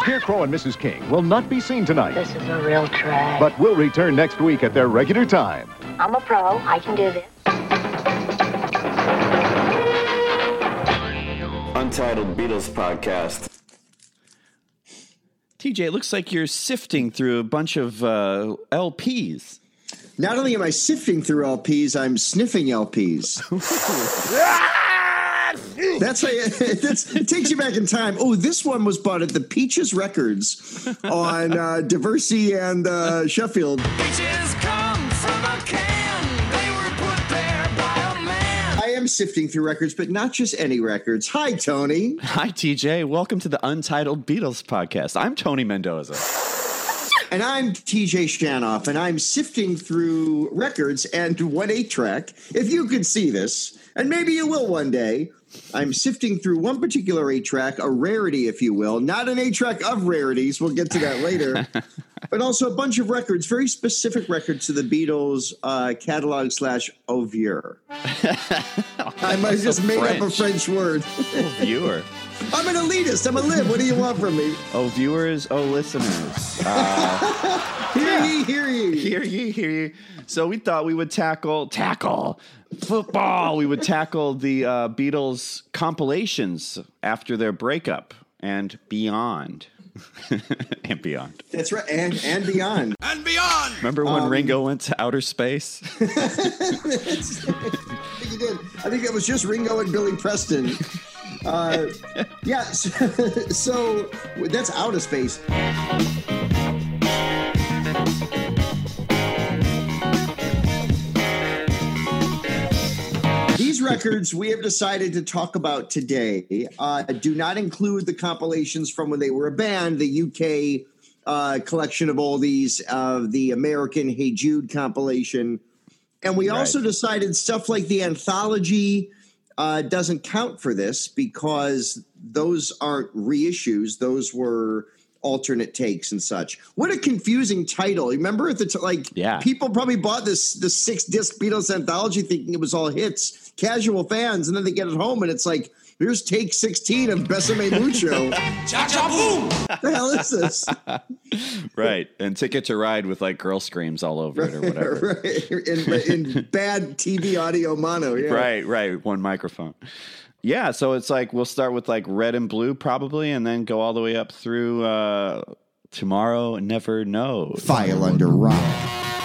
Scarecrow and Mrs. King will not be seen tonight, This is a real drag. but will return next week at their regular time. I'm a pro. I can do this. Untitled Beatles podcast. TJ, it looks like you're sifting through a bunch of uh, LPs. Not only am I sifting through LPs, I'm sniffing LPs. That's how you, that's, it takes you back in time. Oh, this one was bought at the Peaches Records on uh, Diversey and uh, Sheffield. Peaches come from a can. They were put there by a man. I am sifting through records, but not just any records. Hi, Tony. Hi, TJ. Welcome to the Untitled Beatles podcast. I'm Tony Mendoza. And I'm TJ Shanoff, and I'm sifting through records and one eight track. If you could see this, and maybe you will one day, I'm sifting through one particular eight track, a rarity, if you will, not an eight track of rarities. We'll get to that later, but also a bunch of records, very specific records to the Beatles uh, catalog slash oeuvre. I might just made up a French. Word. Viewer. I'm an elitist. I'm a lib. What do you want from me? Oh, viewers. Oh, listeners. Uh, Hear ye, hear ye. hear ye, hear ye. So we thought we would tackle, tackle football. We would tackle the uh, Beatles compilations after their breakup and beyond. and beyond. That's right, and and beyond. And beyond. Remember when Ringo went to outer space? I think he did. I think it was just Ringo and Billy Preston. Uh, yeah, so, so that's outer space. These records we have decided to talk about today uh, do not include the compilations from when they were a band, the UK uh, collection of oldies, uh, the American Hey Jude compilation. And we also decided stuff like the anthology uh, doesn't count for this because those aren't reissues; those were alternate takes and such. What a confusing title! Remember at the t- like, Yeah. people probably bought this the six disc Beatles anthology thinking it was all hits, casual fans, and then they get it home and it's like. Here's take 16 of Besame Mucho. cha cha boom! the hell is this? right. And Ticket to Ride with like girl screams all over it or whatever. right. In, in bad TV audio mono. Yeah. Right, right. One microphone. Yeah, so it's like we'll start with like red and blue probably, and then go all the way up through uh, tomorrow. Never knows. File under rock.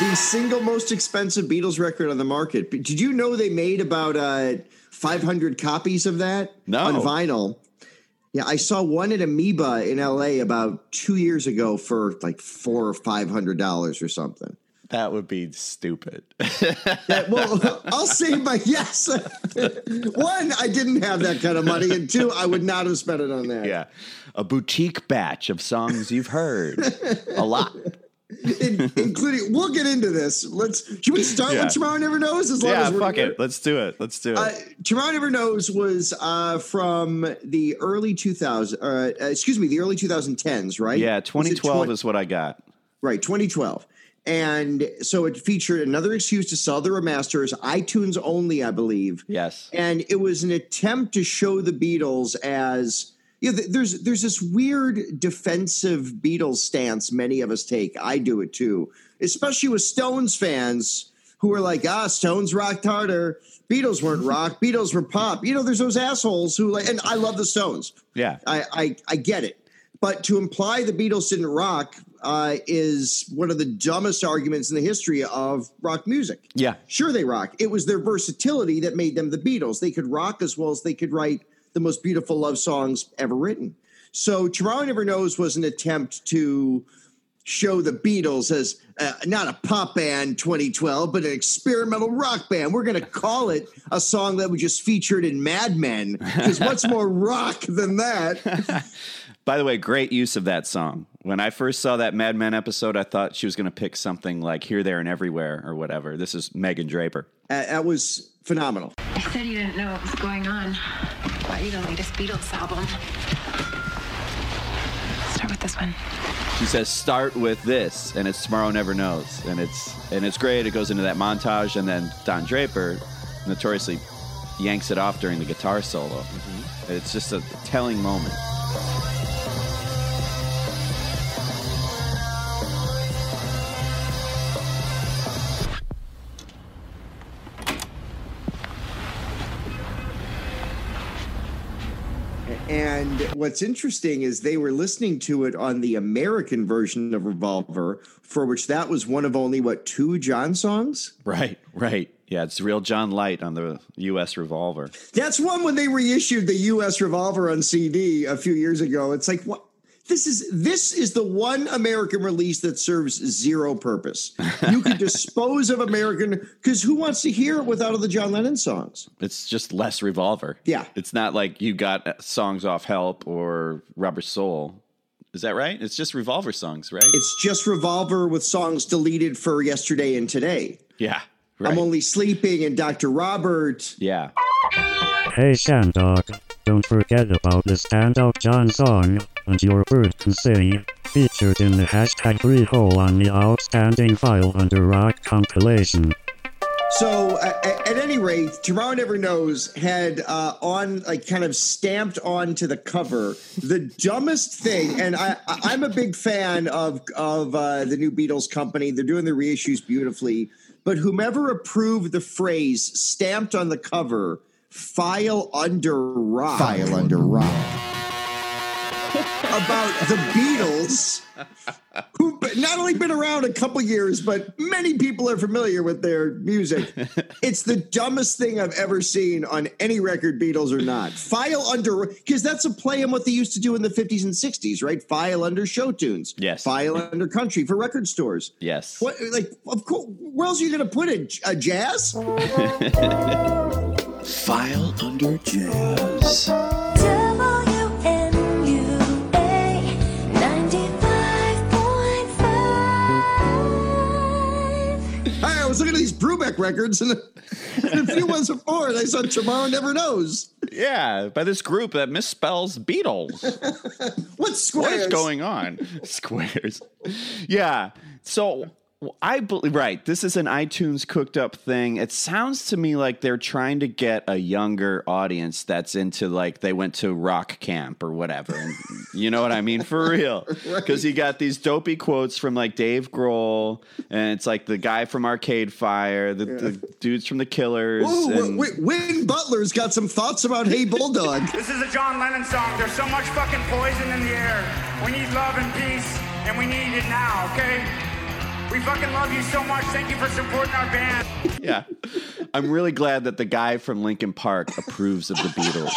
The single most expensive Beatles record on the market. Did you know they made about uh, 500 copies of that No. on vinyl? Yeah, I saw one at Amoeba in LA about two years ago for like four or five hundred dollars or something. That would be stupid. Yeah, well, I'll say my yes. one, I didn't have that kind of money, and two, I would not have spent it on that. yeah, a boutique batch of songs you've heard a lot. In- including we'll get into this. Let's should we start Yeah. with Tomorrow Never Knows? As long Yeah, as we're fuck here? it. Let's do it. Let's do it. Uh, Tomorrow Never Knows was uh, from the early 2000s. uh, uh, excuse me, the early 2010s, right? yeah, 2012 twen- is what I got. right, 2012. And so it featured another excuse to sell the remasters, iTunes only, I believe. Yes. and it was an attempt to show the Beatles as you know, there's there's this weird defensive Beatles stance many of us take. I do it too, especially with Stones fans who are like, ah, Stones rocked harder. Beatles weren't rock. Beatles were pop. You know, there's those assholes who like, and I love the Stones. Yeah. I, I, I get it. But to imply the Beatles didn't rock uh, is one of the dumbest arguments in the history of rock music. Yeah. Sure, they rock. It was their versatility that made them the Beatles. They could rock as well as they could write the most beautiful love songs ever written. So Tomorrow Never Knows was an attempt to show the Beatles as uh, not a pop band 2012, but an experimental rock band. We're going to call it a song that was just featured in Mad Men because what's more rock than that? By the way, great use of that song. When I first saw that Mad Men episode, I thought she was going to pick something like Here, There, and Everywhere or whatever. This is Megan Draper. Uh, that was phenomenal. You said you didn't know what was going on. Buy you the latest Beatles album. Start with this one. She says, "Start with this," and it's "Tomorrow Never Knows," and it's and it's great. It goes into that montage, and then Don Draper, notoriously yanks it off during the guitar solo. It's just a telling moment. And what's interesting is they were listening to it on the American version of Revolver, for which that was one of only what two John songs. Right, right. Yeah, it's real John Light on the U.S. Revolver. That's one when they reissued the U.S. Revolver on CD a few years ago. It's like what this is. This is the one American release that serves zero purpose. You could dispose of American because who wants to hear it without all the John Lennon songs? It's just less Revolver. Yeah. It's not like you got uh, songs off Help or Rubber Soul. Is that right? It's just Revolver songs, right? It's just Revolver with songs deleted for yesterday and today. yeah. Right. I'm only sleeping and Dr. Robert. yeah. Hey Shandog, don't forget about the standout John song, and your bird can sing, featured in the hashtag free hole on the outstanding file under rock compilation. So, uh, at, any rate, Tomorrow Never Knows had uh, on, like, kind of stamped onto the cover the dumbest thing. And I- I'm a big fan of of uh, the new Beatles company. They're doing the reissues beautifully. But whomever approved the phrase stamped on the cover, "File under rock," file under rock, about the Beatles who've not only been around a couple years, but many people are familiar with their music. it's the dumbest thing I've ever seen on any record, Beatles or not. File under, because that's a play on what they used to do in the 50s and 60s, right? File under show tunes. Yes. File under country for record stores. Yes. What, like, of course, where else are you going to put it? A uh, jazz? File under jazz. I was looking at these Brubeck records, and a few ones before, and I saw Tomorrow Never Knows. Yeah, by this group that misspells Beatles. What's squares? What is going on? Squares. Yeah. So I believe right. This is an iTunes cooked up thing. It sounds to me like they're trying to get a younger audience that's into like they went to rock camp or whatever. And you know what I mean? For real. Because you got these dopey quotes from like Dave Grohl, and it's like the guy from Arcade Fire, the, the dudes from the Killers. Ooh, and- Win, Win Butler's got some thoughts about Hey Bulldog. This is a John Lennon song. There's so much fucking poison in the air. We need love and peace, and we need it now, okay? We fucking love you so much. Thank you for supporting our band. yeah. I'm really glad that the guy from Linkin Park approves of the Beatles.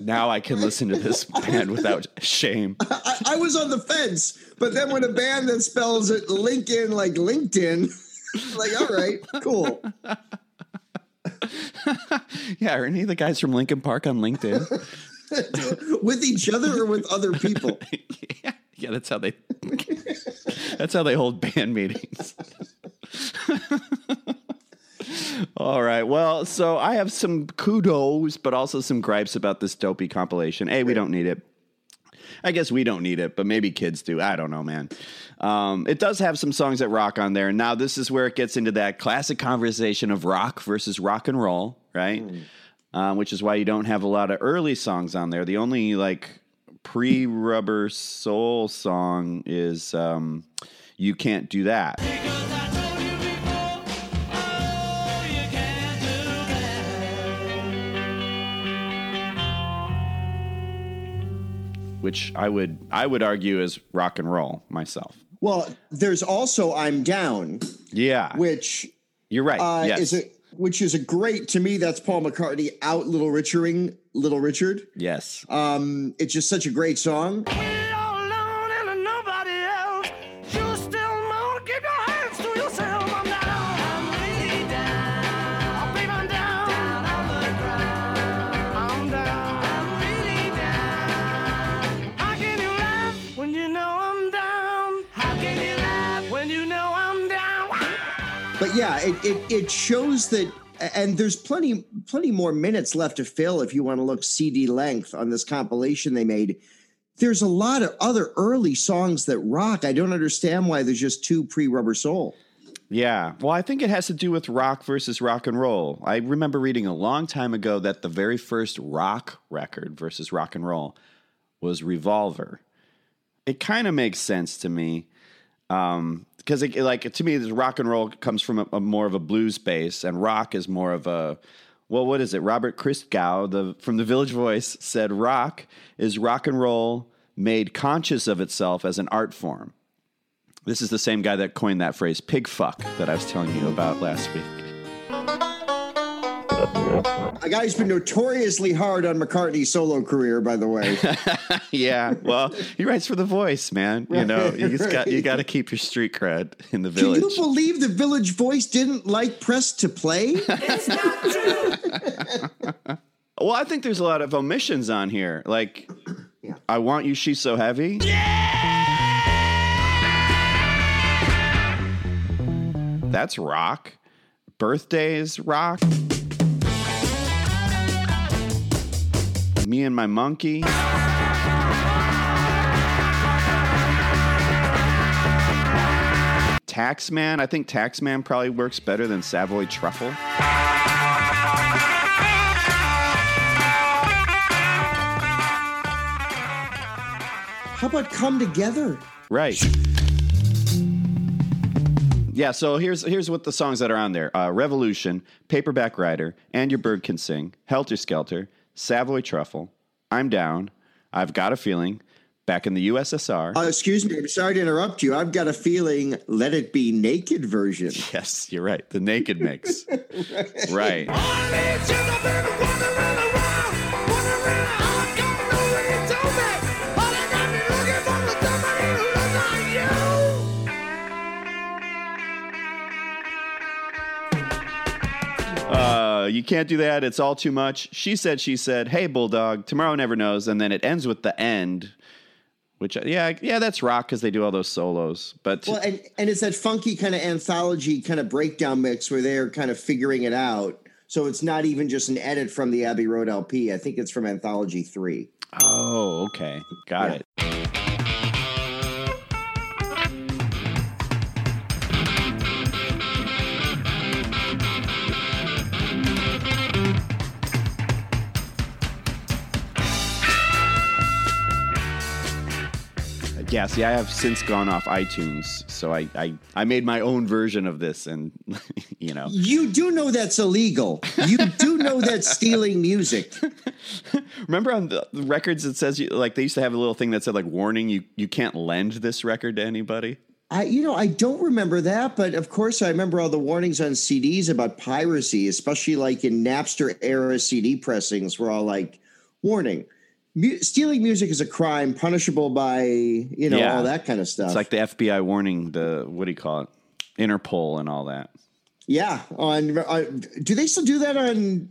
Now I can listen to this band without shame. I, I was on the fence, but then when a band that spells it Linkin like LinkedIn, like, all right, cool. Yeah, are any of the guys from Linkin Park on LinkedIn? with each other or with other people? yeah, yeah, that's how they that's how they hold band meetings. All right. Well, so I have some kudos, but also some gripes about this dopey compilation. A, we don't need it. I guess we don't need it, but maybe kids do. I don't know, man. Um, it does have some songs that rock on there. Now, this is where it gets into that classic conversation of rock versus rock and roll, right? Um, which is why you don't have a lot of early songs on there. The only like pre Rubber Soul song is um, "You Can't Do That." Which I would I would argue is rock and roll myself. Well, there's also I'm Down, Yeah, which you're right. uh, yes, is a which is a great to me. That's Paul McCartney out Little Richarding Little Richard. yes. Um, it's just such a great song. Yeah, it, it it shows that, and there's plenty plenty more minutes left to fill if you want to look CD length on this compilation they made. there's a lot of other early songs that rock. I don't understand why there's just two pre Rubber Soul. Yeah. Well, I think it has to do with rock versus rock and roll. I remember reading a long time ago that the very first rock record versus rock and roll was Revolver. It kind of makes sense to me. Um, because like to me, rock and roll comes from a, a more of a blues base, and rock is more of a well, what is it? Robert Christgau, the from the Village Voice, said rock is rock and roll made conscious of itself as an art form. This is the same guy that coined that phrase "pig fuck" that I was telling you about last week. A guy's been notoriously hard on McCartney's solo career, by the way. yeah, well, he writes for the Voice, man. You know, you just got you got to keep your street cred in the village. Can village. you believe the Village Voice didn't like Press to Play? Well, I think there's a lot of omissions on here. Like, I want you, she's so heavy. That's rock. Birthdays rock. Me and my monkey. Taxman. I think Taxman probably works better than Savoy Truffle. How about Come Together? Right. Yeah, so here's here's what the songs that are on there: uh, "Revolution," "Paperback Writer, "And Your Bird Can Sing," "Helter Skelter," "Savoy Truffle," "I'm Down," "I've Got a Feeling," "Back in the USSR." Uh, excuse me, I'm sorry to interrupt you. I've got a feeling Let It Be Naked version. yes, you're right. The Naked Mix. right. Uh, you can't do that. It's all too much. She said, she said, hey, Bulldog, tomorrow never knows. And then it ends with the end, which, uh, yeah, yeah, that's rock because they do all those solos. But Well, and, and it's that funky kind of anthology kind of breakdown mix where they're kind of figuring it out. So it's not even just an edit from the Abbey Road LP. I think it's from Anthology 3. oh, okay. Got Yeah. it. Yeah, see, I have since gone off iTunes, so I, I, I made my own version of this, and you know, You do know that's illegal. You do know that's stealing music. Remember on the records it says you like they used to have a little thing that said like warning you you can't lend this record to anybody. I, you know, I don't remember that, but of course, I remember all the warnings on CDs about piracy, especially like in Napster era CD pressings, were all like, "Warning: mu- stealing music is a crime, punishable by you know Yeah. all that kind of stuff." It's like the FBI warning the what do you call it? Interpol and all that. yeah, on, on do they still do that on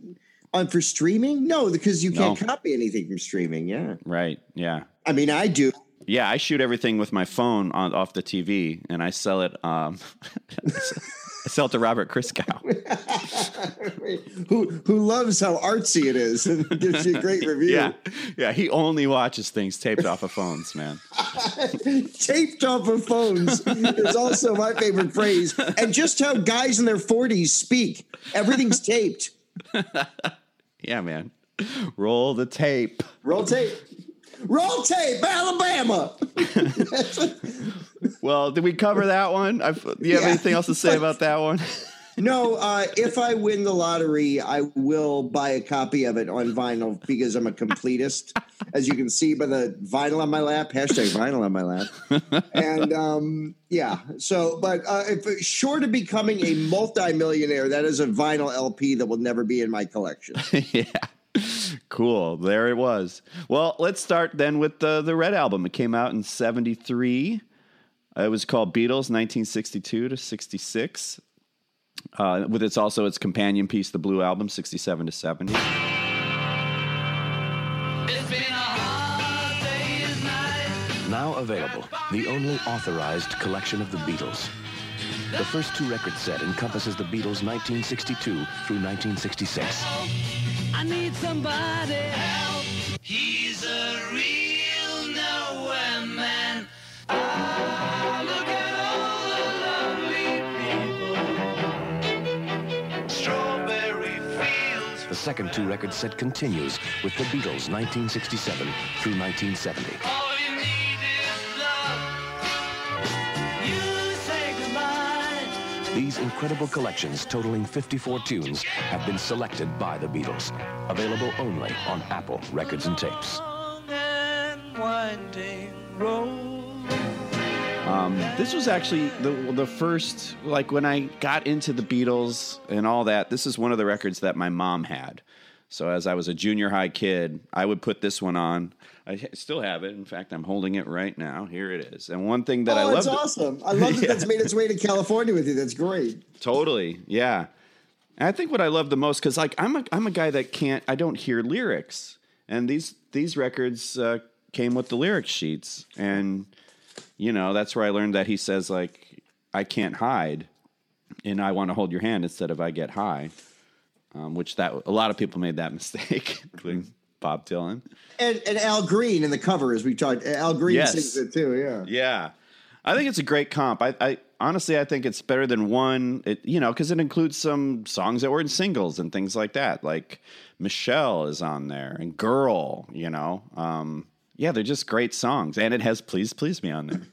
on for streaming? No, because you can't No. copy anything from streaming. Yeah, Right. Yeah. I mean, I do. Yeah, I shoot everything with my phone on off the TV and I sell it um sell it to Robert Christgau. who who loves how artsy it is and gives you a great review. Yeah. Yeah, he only watches things taped off of phones, man. taped off of phones is also my favorite phrase. And just how guys in their 40s speak. Everything's taped. Yeah, man. Roll the tape. Roll tape. Roll tape, Alabama. Well, did we cover that one? I've, do you have Yeah. anything else to say about that one? No, uh, if I win the lottery, I will buy a copy of it on vinyl because I'm a completist. As you can see by the vinyl on my lap, hashtag vinyl on my lap. And um, yeah, so, but uh, if short of becoming a multimillionaire, that is a vinyl LP that will never be in my collection. yeah. Cool. There it was. Well, let's start then with the the Red album. It came out in 73. It was called Beatles 1962 to 66. Uh, with its also its companion piece, the Blue Album, 67 to 70. Now available, the only authorized collection of the Beatles. The first two record set encompasses the Beatles 1962 through 1966. I need somebody help. He's a real second two record set continues with the Beatles 1967 through 1970. These incredible collections, totaling 54 tunes, have been selected by the Beatles. Available only on Apple Records and Tapes. Um, this was actually the the first like when I got into the Beatles and all that. This is one of the records that my mom had. So as I was a junior high kid, I would put this one on. I still have it. In fact, I'm holding it right now. Here it is. And one thing that I oh, love it's awesome. I love that Yeah. that's made its way to California with you. That's great. Totally, yeah. And I think what I love the most because like I'm a I'm a guy that can't I don't hear lyrics, and these these records uh, came with the lyric sheets, and you know that's where I learned that he says like I can't hide, and I want to hold your hand instead of I get high, um, which that a lot of people made that mistake, including Bob Dylan. And and Al Green in the cover, as we talked. Al Green Yes. sings it too. Yeah. Yeah, I think it's a great comp. I, I honestly, I think it's better than one. It you know because it includes some songs that were in singles and things like that. Like Michelle is on there and Girl. You know, um, yeah, they're just great songs, and it has Please Please Me on there.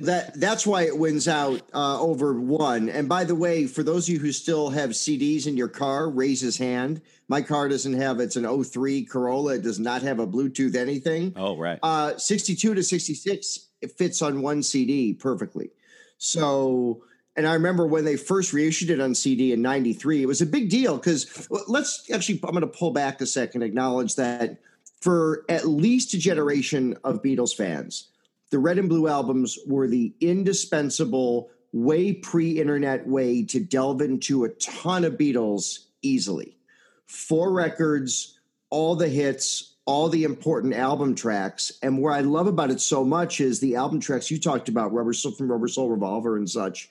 That that's why it wins out uh, over one. And by the way, for those of you who still have CDs in your car, raise his hand. My car doesn't have. It's an 03 Corolla. It does not have a Bluetooth anything. Oh right, Uh, 62 to 66, it fits on one CD perfectly. So, and I remember when they first reissued it on CD in 93, it was a big deal because let's actually, I'm going to pull back a second, acknowledge that for at least a generation of Beatles fans, the Red and Blue albums were the indispensable, way pre internet way to delve into a ton of Beatles easily. Four records, all the hits, all the important album tracks. And where I love about it so much is the album tracks you talked about, Rubber Soul from Rubber Soul Revolver and such.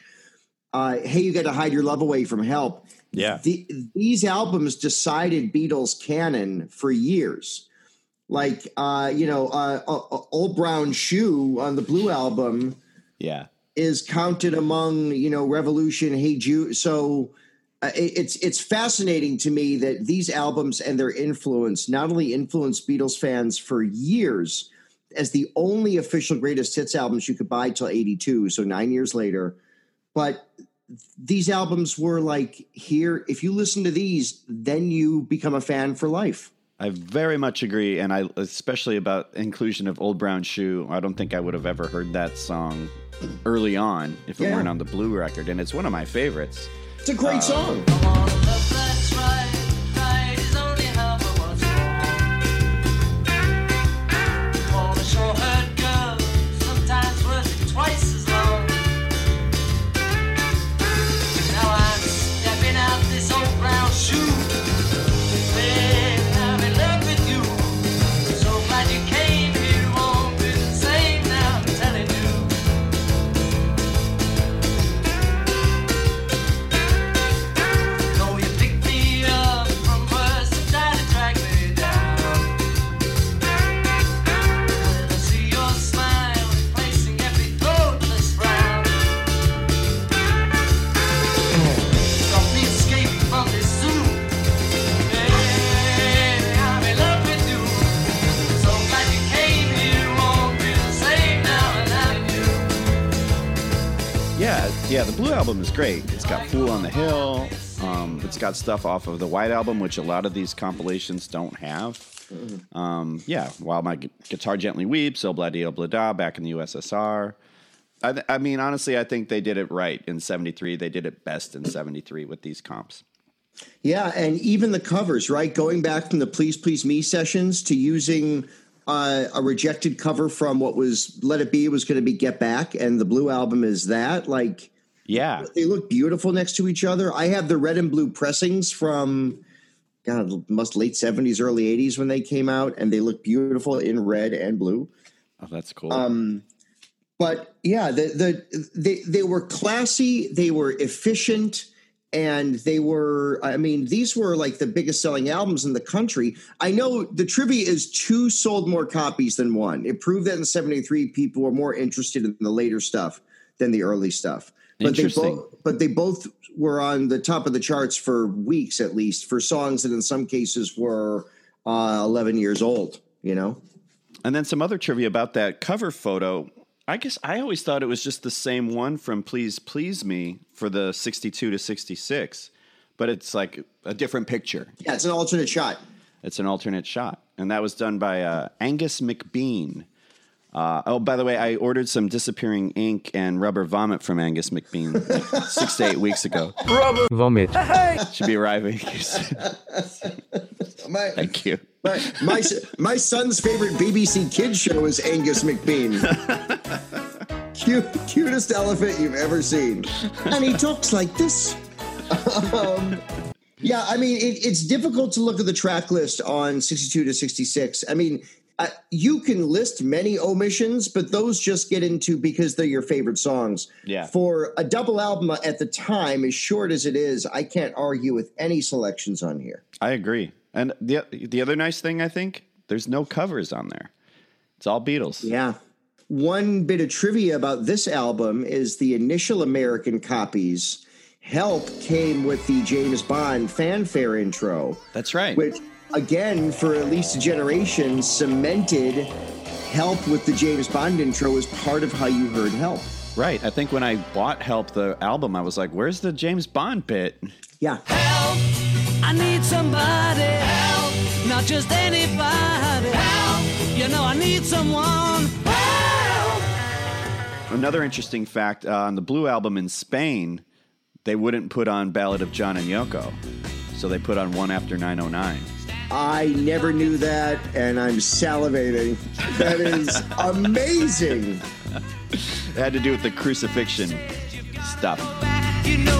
Uh, hey, you got to hide your love away from help. yeah, The, these albums decided Beatles canon for years. Like, uh, you know, uh, uh, uh, Old Brown Shoe on the Blue album yeah. is counted among, you know, Revolution, Hey Jude. So uh, it's it's fascinating to me that these albums and their influence not only influenced Beatles fans for years as the only official greatest hits albums you could buy till 82, so 9 years later, but these albums were like here if you listen to these then you become a fan for life. I very much agree, and I especially about inclusion of Old Brown Shoe. I don't think I would have ever heard that song early on if it Yeah. weren't on the Blue record, and it's one of my favorites. It's a great uh, song. Great. It's got Fool on the Hill. Um, it's got stuff off of the White album, which a lot of these compilations don't have. Um, yeah, While My Gu- Guitar Gently Weeps, Il Blah Il Blah Da, back in the USSR. I, th- I mean, honestly, I think they did it right in 73. They did it best in 73 with these comps. Yeah, and even the covers, right? Going back from the Please Please Me sessions to using uh, a rejected cover from what was Let It Be was going to be Get Back, and the Blue album is that. Like, Yeah, they look beautiful next to each other. I have the red and blue pressings from God, must late seventies, early eighties when they came out, and they look beautiful in red and blue. oh, that's cool. Um, but yeah, the the they they were classy, they were efficient, and they were. I mean, these were like the biggest selling albums in the country. I know the trivia is two sold more copies than one. It proved that in '73 people were more interested in the later stuff than the early stuff. But they both, but they both were on the top of the charts for weeks at least for songs that in some cases were uh, 11 years old. You know, And then some other trivia about that cover photo. I guess I always thought it was just the same one from Please Please Me for the 62 to 66, but it's like a different picture. yeah, it's an alternate shot. It's an alternate shot. And that was done by uh, Angus McBean. Uh, oh, by the way, I ordered some disappearing ink and rubber vomit from Angus McBean like six to eight weeks ago. Rubber vomit. Should be arriving. My, Thank you. my, my, my son's favorite BBC kids show is Angus McBean. Cute, cutest elephant you've ever seen. And he talks like this. um, yeah, I mean, it, it's difficult to look at the track list on 62 to 66. I mean, uh, you can list many omissions, but those just get into because they're your favorite songs. Yeah. For a double album at the time, as short as it is, I can't argue with any selections on here. I agree. And the the other nice thing I think there's no covers on there. It's all Beatles. Yeah. One bit of trivia about this album is the initial American copies. Help came with the James Bond fanfare intro, That's right. which, again, for at least a generation, cemented Help with the James Bond intro as part of how you heard Help. Right. I think when I bought Help the album, I was like, "Where's the James Bond bit?" Yeah. Help! I need somebody help, not just anybody help. You know I need someone help. Another interesting fact uh, on the Blue album in Spain, they wouldn't put on Ballad of John and Yoko, so they put on One After 909. I never knew that, and I'm salivating. That is amazing. It had to do with the crucifixion stuff. You know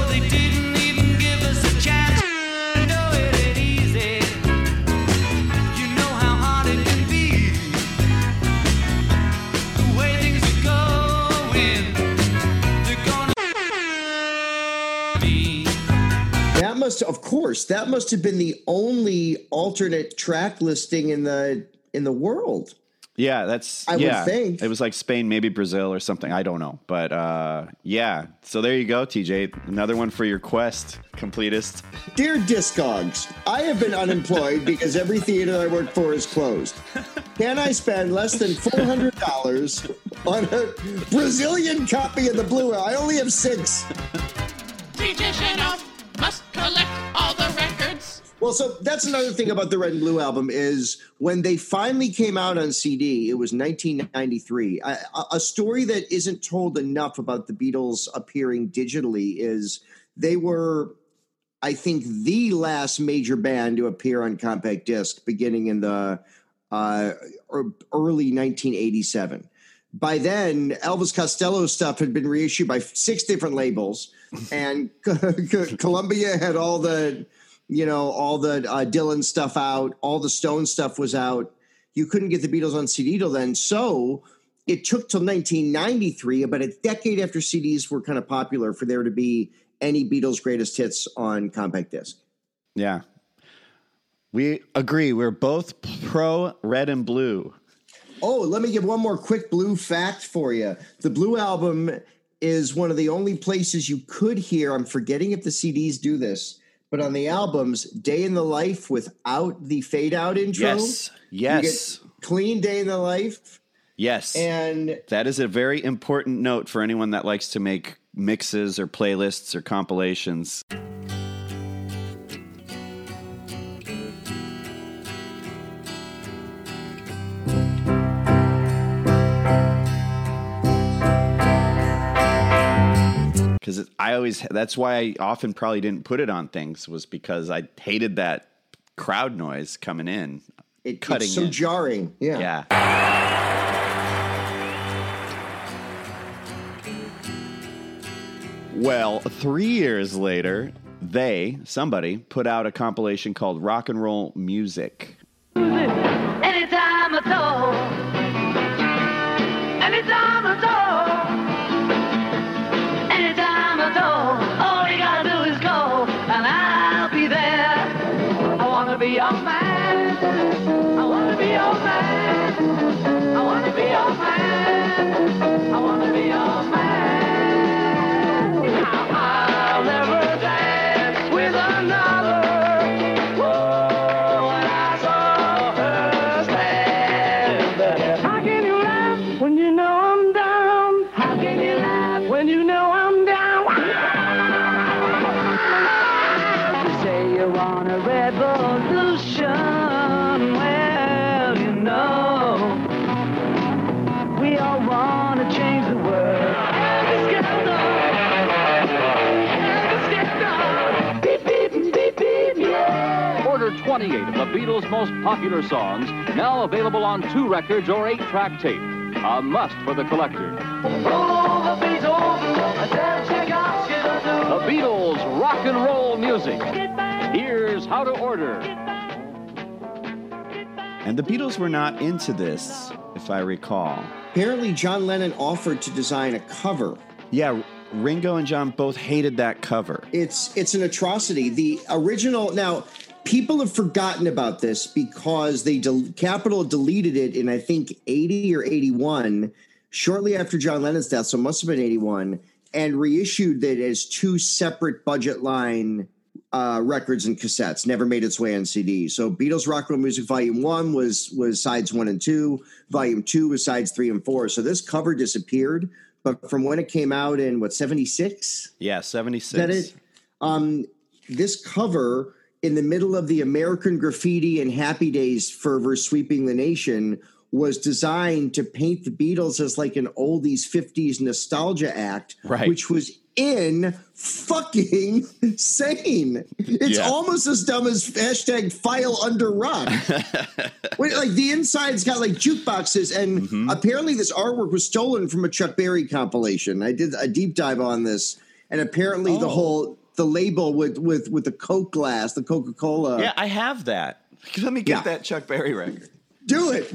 must, of course, that must have been the only alternate track listing in the in the world. Yeah, that's I would yeah. think. it was like Spain, maybe Brazil or something. I don't know, but uh, yeah. So there you go, TJ. Another one for your quest, completist. Dear Discogs, I have been unemployed because every theater I work for is closed. Can I spend less than four hundred dollars on a Brazilian copy of the Blue? I only have six. DJ Shanoff Well, so that's another thing about the Red and Blue album is when they finally came out on CD, it was 1993. A, a story that isn't told enough about the Beatles appearing digitally is they were, I think, the last major band to appear on compact disc beginning in the uh, er- early 1987. By then, Elvis Costello stuff had been reissued by six different labels, and Columbia had all the you know, all the uh, Dylan stuff out, all the Stone stuff was out. You couldn't get the Beatles on CD till then. So it took till 1993, about a decade after CDs were kind of popular, for there to be any Beatles greatest hits on compact disc. Yeah, we agree. We're both pro red and blue. Oh, let me give one more quick blue fact for you. The Blue album is one of the only places you could hear. I'm forgetting if the CDs do this, but on the albums, Day in the Life without the fade out intro. Yes, yes, clean Day in the Life. yes. And that is a very important note for anyone that likes to make mixes or playlists or compilations. I always that's why I often probably didn't put it on things was because I hated that crowd noise coming in, it, cutting it's so in. jarring. Yeah. Yeah. Well, three years later, they somebody put out a compilation called Rock and Roll Music. Anytime of Beatles' most popular songs, now available on two records or eight track tape. A must for the collector. The Beatles rock and roll music. Here's how to order. And the Beatles were not into this, if I recall. Apparently, John Lennon offered to design a cover. Yeah, Ringo and John both hated that cover. It's it's an atrocity. The original now people have forgotten about this because they del- Capitol deleted it in I think 80 or 81 shortly after John Lennon's death, so it must have been 81 and reissued it as two separate budget line uh, records and cassettes. Never made its way on CD. So Beatles Rock and Roll Music Volume One was was sides one and two. Volume Two was sides three and four. So this cover disappeared. But from when it came out in what seventy six, Yeah, 76. is that it? Um, this cover in the middle of the American graffiti and Happy Days fervor sweeping the nation was designed to paint the Beatles as like an oldies 50s nostalgia act, Right. which was in fucking sane. It's Yeah. almost as dumb as hashtag file under rock. Wait, like the inside's got like jukeboxes, and Mm-hmm. apparently this artwork was stolen from a Chuck Berry compilation. I did a deep dive on this, and apparently the Oh. whole the label with with with the Coke glass, the Coca Cola. Yeah, I have that. Let me get Yeah. that Chuck Berry record. do it.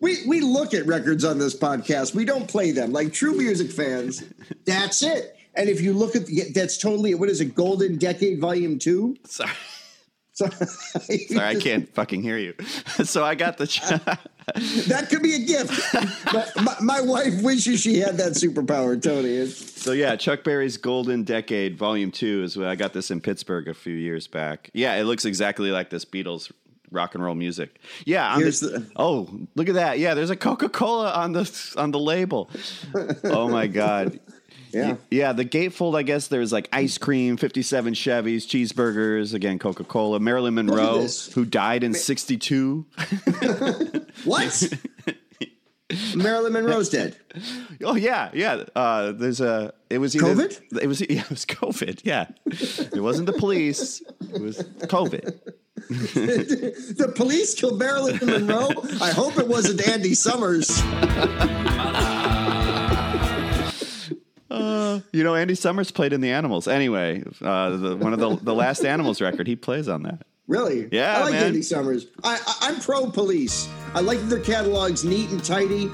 We we look at records on this podcast. We don't play them like true music fans. That's it. And if you look at the, that's totally what is it? Golden Decade Volume Two. Sorry. Sorry, Sorry, I can't fucking hear you. So I got the. Ch- That could be a gift. my, my, wife wishes she had that superpower, Tony. It's- so yeah, Chuck Berry's Golden Decade Volume Two is. What I got this in Pittsburgh a few years back. Yeah, it looks exactly like this Beatles rock and roll music. Yeah, the- oh look at that. Yeah, there's a Coca Cola on the on the label. Oh my god. Yeah. Yeah, the gatefold, I guess there's like ice cream, 57 Chevys, cheeseburgers, again, Coca Cola, Marilyn Monroe, who died in 62. What? Marilyn Monroe's dead. Oh, yeah, yeah. Uh, there's a, it was either, COVID? It was, yeah, it was COVID. Yeah. It wasn't the police, it was COVID. the police killed Marilyn Monroe. I hope it wasn't Andy Summers. You know, Andy Summers played in the Animals. Anyway, uh, the, one of the, the last Animals record, he plays on that. Really? Yeah, I like man. Andy Summers. I, I, I'm pro police. I like that their catalog's neat and tidy.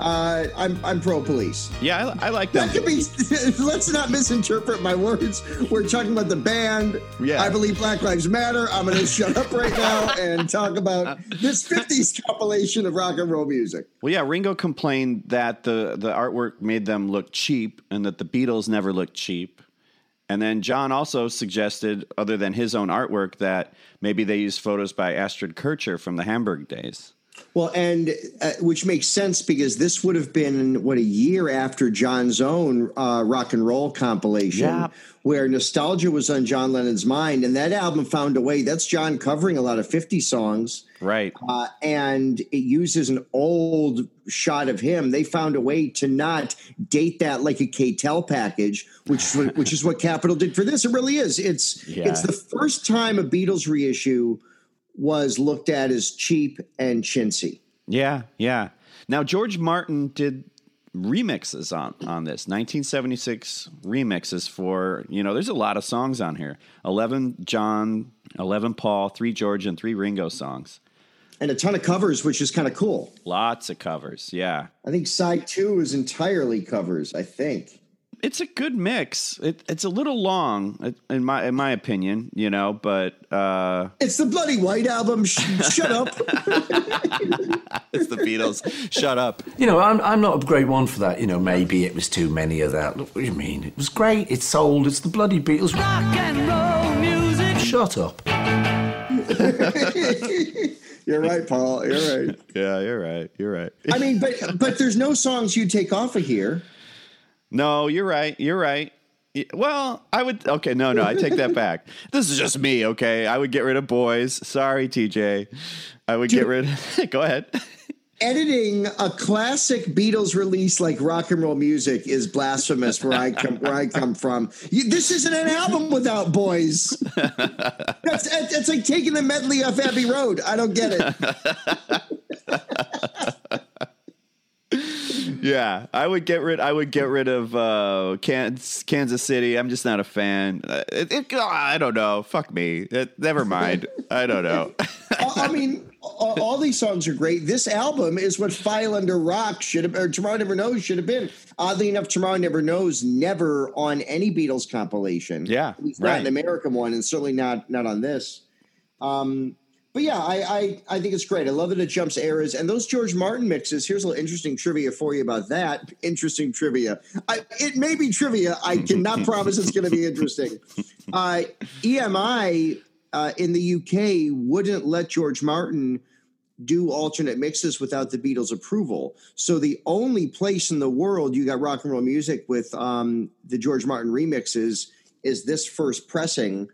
Uh, I'm I'm pro police. Yeah, I, I like them. That could be. let's not misinterpret my words. We're talking about the band. Yeah. I believe Black Lives Matter. I'm going to shut up right now and talk about this 50s compilation of rock and roll music. Well, yeah, Ringo complained that the, the artwork made them look cheap and that the Beatles never looked cheap. And then John also suggested, other than his own artwork, that maybe they used photos by Astrid Kirchherr from the Hamburg days. Well, and uh, which makes sense because this would have been what a year after John's own uh, rock and roll compilation, Yeah. where nostalgia was on John Lennon's mind, and that album found a way. That's John covering a lot of 50 songs, Right. uh, and it uses an old shot of him. They found a way to not date that like a K-tel package, which which is what Capitol did for this. It really is. It's Yeah. it's the first time a Beatles reissue was looked at as cheap and chintzy. Yeah, yeah. Now George Martin did remixes on on this 1976 remixes for you know there's a lot of songs on here 11 john 11 paul 3 george and 3 ringo songs and a ton of covers, which is kind of cool. lots of covers yeah I think side two is entirely covers. I think. It's a good mix it, it's a little long in my in my opinion you know but uh It's the Bloody White album. Sh- shut up. it's the beatles shut up You know, I'm, I'm not a great one for that. You know, maybe it was too many of that. Look, what do you mean? It was great. It's sold. It's the bloody Beatles. Rock and roll music. Shut up. You're right, Paul. You're right. yeah you're right you're right I mean, but but there's no songs you take off of here. No, you're right. You're right. Well, I would. Okay, no, no, I take that back. This is just me. Okay, I would get rid of boys. Sorry, TJ. I would get rid. Of, Go ahead. editing a classic Beatles release like rock and roll music is blasphemous where I come where I come from. You, this isn't an album without boys. That's it's like taking the medley off Abbey Road. I don't get it. Yeah, I would get rid. I would get rid of uh, Kansas, Kansas City. I'm just not a fan. Uh, It, it, I don't know. Fuck me. It, never mind. I don't know. I mean, all, all these songs are great. This album is what File Under Rock should have, or Tomorrow Never Knows should have been. Oddly enough, Tomorrow Never Knows never on any Beatles compilation. Yeah, At least not an American one, and certainly not not on this. Um, but yeah, I, I I think it's great. I love that it jumps eras and those George Martin mixes. Here's a little interesting trivia for you about that. Interesting trivia. I, it may be trivia. I cannot promise it's going to be interesting. Uh, EMI uh, in the UK wouldn't let George Martin do alternate mixes without the Beatles' approval. So the only place in the world you got rock and roll music with um, the George Martin remixes is this first pressing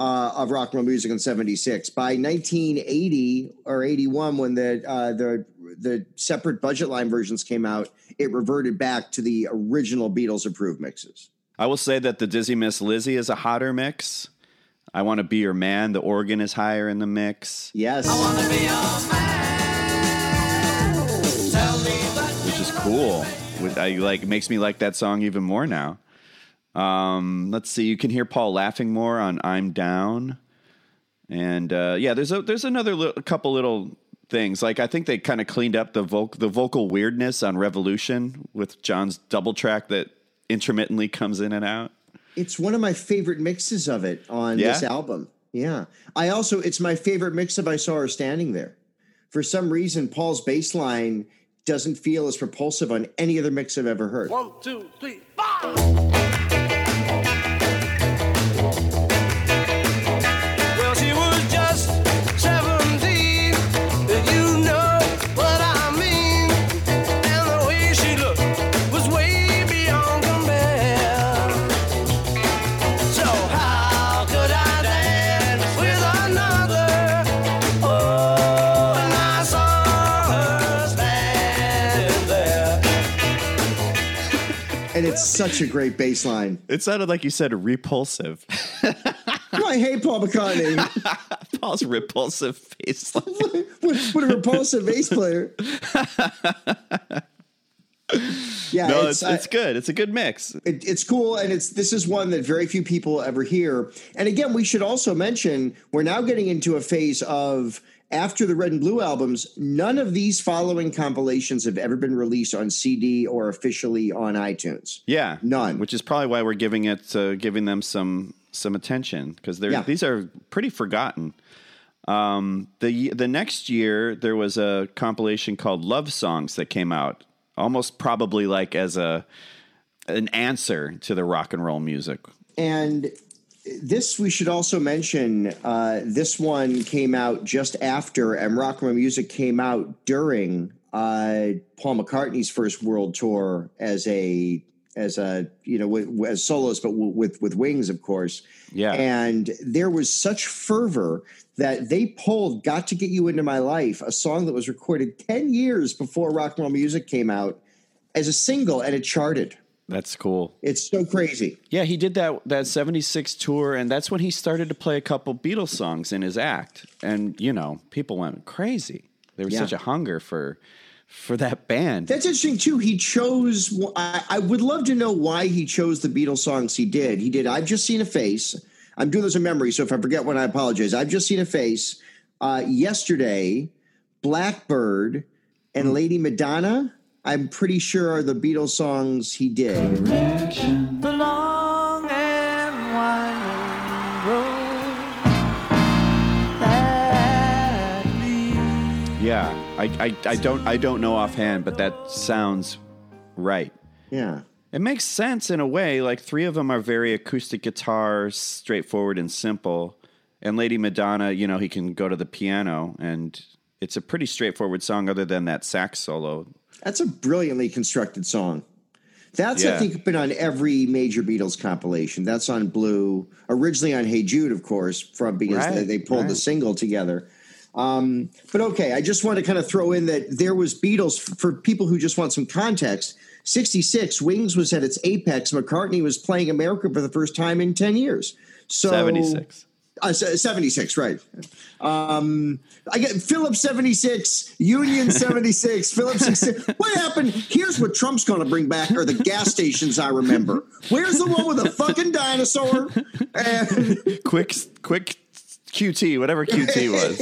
uh, of rock and roll music in '76. By 1980 or '81, when the uh, the the separate budget line versions came out, it reverted back to the original Beatles approved mixes. I will say that the Dizzy Miss Lizzy is a hotter mix. I want to be your man. The organ is higher in the mix. Yes. I want to be your man which is cool. With I like makes me like that song even more now. Um, let's see. You can hear Paul laughing more on "I'm Down," and uh, yeah, there's a there's another li- couple little things. Like I think they kind of cleaned up the vocal the vocal weirdness on "Revolution" with John's double track that intermittently comes in and out. It's one of my favorite mixes of it on this album. Yeah. I also, it's my favorite mix of I Saw Her Standing There. For some reason, Paul's bass line doesn't feel as propulsive on any other mix I've ever heard. One, two, three. Well, It's such a great bass line. It sounded like you said repulsive. I hate Paul McCartney. Paul's repulsive face line. what, what a repulsive bass player. Yeah, no, it's- it's, I- it's good. It's a good mix. It, it's cool, and it's this is one that very few people ever hear. And again, we should also mention we're now getting into a phase of after the Red and Blue albums. None of these following compilations have ever been released on CD or officially on iTunes. Yeah, none. Which is probably why we're giving it, uh, giving them some some attention because they're Yeah. these are pretty forgotten. Um, the the next year there was a compilation called Love Songs that came out, almost probably like as a an answer to the rock and roll music. And this we should also mention. Uh, this one came out just after, and Rock and Roll Music came out during uh, Paul McCartney's first world tour as a as a you know with, as soloist, but w- with with Wings, of course. Yeah. And there was such fervor that they pulled "Got to Get You Into My Life," a song that was recorded ten years before Rock and Roll Music came out, as a single, and it charted. That's cool. It's so crazy. Yeah, he did that that 76 tour and that's when he started to play a couple Beatles songs in his act. And you know, people went crazy. There was Yeah. such a hunger for for that band. That's interesting too. He chose. I, I would love to know why he chose the Beatles songs he did. He did. I've just seen a face. I'm doing this in memory, so if I forget one, I apologize. I've just seen a face. Uh, yesterday, Blackbird and Lady Madonna. I'm pretty sure are the Beatles songs he did. The long and winding road that leads Yeah, I, I, I don't I don't know offhand, but that sounds right. Yeah. It makes sense in a way. Like three of them are very acoustic guitar, straightforward and simple. And Lady Madonna, you know, he can go to the piano, and it's a pretty straightforward song, other than that sax solo. That's a brilliantly constructed song. That's I think been on every major Beatles compilation. That's on Blue, originally on Hey Jude, of course, from because Right, they, they pulled the single together. Um, but okay, I just want to kind of throw in that there was Beatles for people who just want some context. 66, Wings was at its apex. McCartney was playing America for the first time in 10 years. So 76. Uh, 76, right. Um, I get Philip 76, Union 76, Philip 66. What happened? Here's what Trump's going to bring back are the gas stations I remember. Where's the one with the fucking dinosaur? And quick, quick QT, whatever QT was.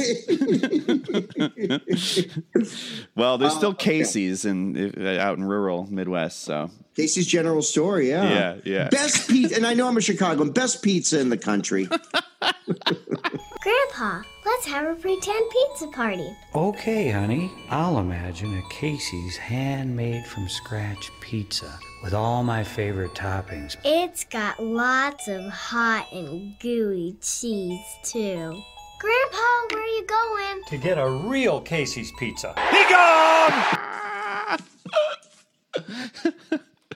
well, there's still Casey's in uh, out in rural Midwest, so Casey's General Store, yeah. Yeah, yeah. Best pizza, and I know I'm a Chicagoan, best pizza in the country. Grandpa, let's have a pretend pizza party. Okay, honey. I'll imagine a Casey's handmade from scratch pizza with all my favorite toppings. It's got lots of hot and gooey cheese, too. Grandpa, where are you going? To get a real Casey's pizza. Be gone!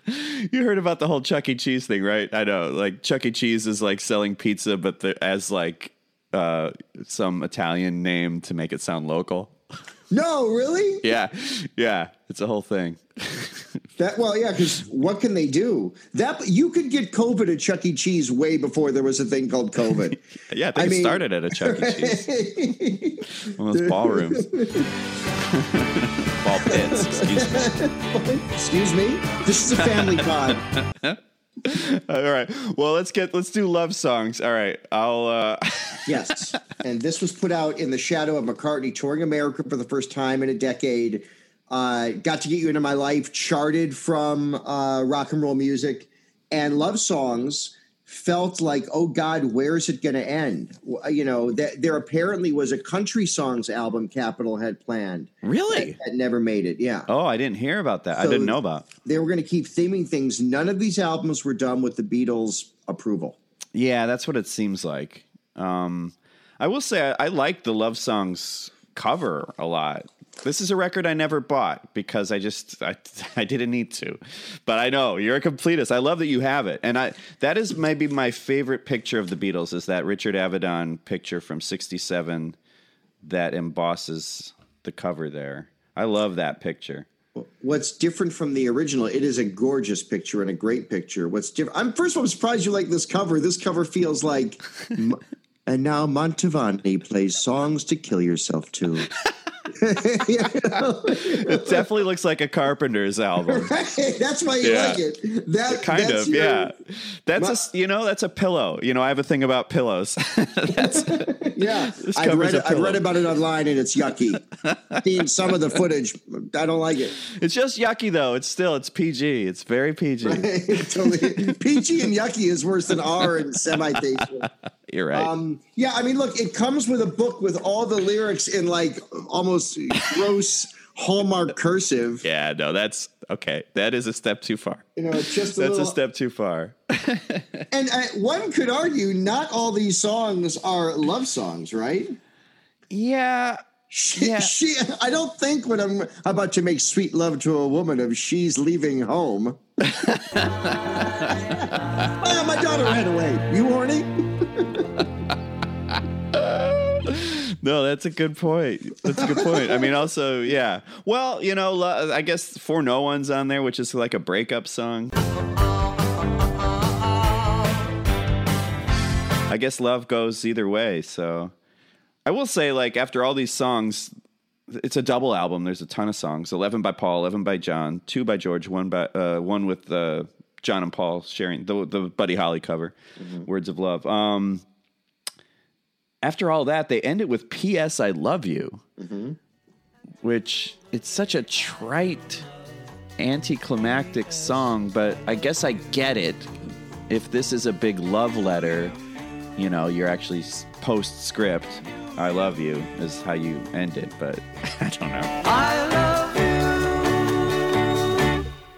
you heard about the whole Chuck E. Cheese thing, right? I know. Like Chuck E. Cheese is like selling pizza, but the, as like uh, some Italian name to make it sound local. No, really? Yeah, yeah, it's a whole thing. That well, yeah, because what can they do? That you could get COVID at Chuck E. Cheese way before there was a thing called COVID. yeah, I think I it mean- started at a Chuck E. Cheese, one of those ballrooms, ball pits. Excuse me. Excuse me. This is a family pod. All right. Well, let's get let's do love songs. All right. I'll. uh Yes, and this was put out in the shadow of McCartney touring America for the first time in a decade. Uh, got to get you into my life, charted from uh, rock and roll music, and love songs felt like, oh God, where's it going to end? You know, that there apparently was a country songs album Capitol had planned. Really? That, that never made it. Yeah. Oh, I didn't hear about that. I didn't know about. They were going to keep theming things. None of these albums were done with the Beatles' approval. Yeah, that's what it seems like. Um, I will say I, I like the love songs cover a lot. This is a record I never bought because I just I, I didn't need to. But I know you're a completist. I love that you have it. And I that is maybe my favorite picture of the Beatles is that Richard Avedon picture from 67 that embosses the cover there. I love that picture. What's different from the original? It is a gorgeous picture and a great picture. What's different? I'm first of all I'm surprised you like this cover. This cover feels like, and now Mantovani plays songs to kill yourself to. It definitely looks like a Carpenter's album. that's why you Yeah. like it. That kind that's of your- yeah that's a s- you know that's a pillow you know i have a thing about pillows Yeah, I've read, a it, I've read about it online and it's yucky. Seen some of the footage, I don't like it. it's just yucky though it's still it's pg it's very pg totally. Peachy and yucky is worse than R and semi-tasteful. You're right Um, yeah, I mean, look, it comes with a book with all the lyrics in like almost gross Hallmark cursive. yeah no that's okay that is a step too far You know, it's just a that's little. a step too far And uh, one could argue not all these songs are love songs, right? yeah She, Yeah. she, I don't think when I'm about to make sweet love to a woman of she's leaving home. Oh, my daughter ran away. You horny? no that's a good point that's a good point i mean also yeah well you know i guess for no one's on there which is like a breakup song I guess love goes either way. So I will say, like, after all these songs, it's a double album. There's a ton of songs 11 by Paul, 11 by John, two by George, one by uh, one with uh, John and Paul sharing the, the Buddy Holly cover, Words of Love. Um, after all that, they end it with P.S. I Love You, which it's such a trite, anticlimactic song, but I guess I get it. If this is a big love letter, you know, you're actually postscript. I love you is how you end it, but I don't know.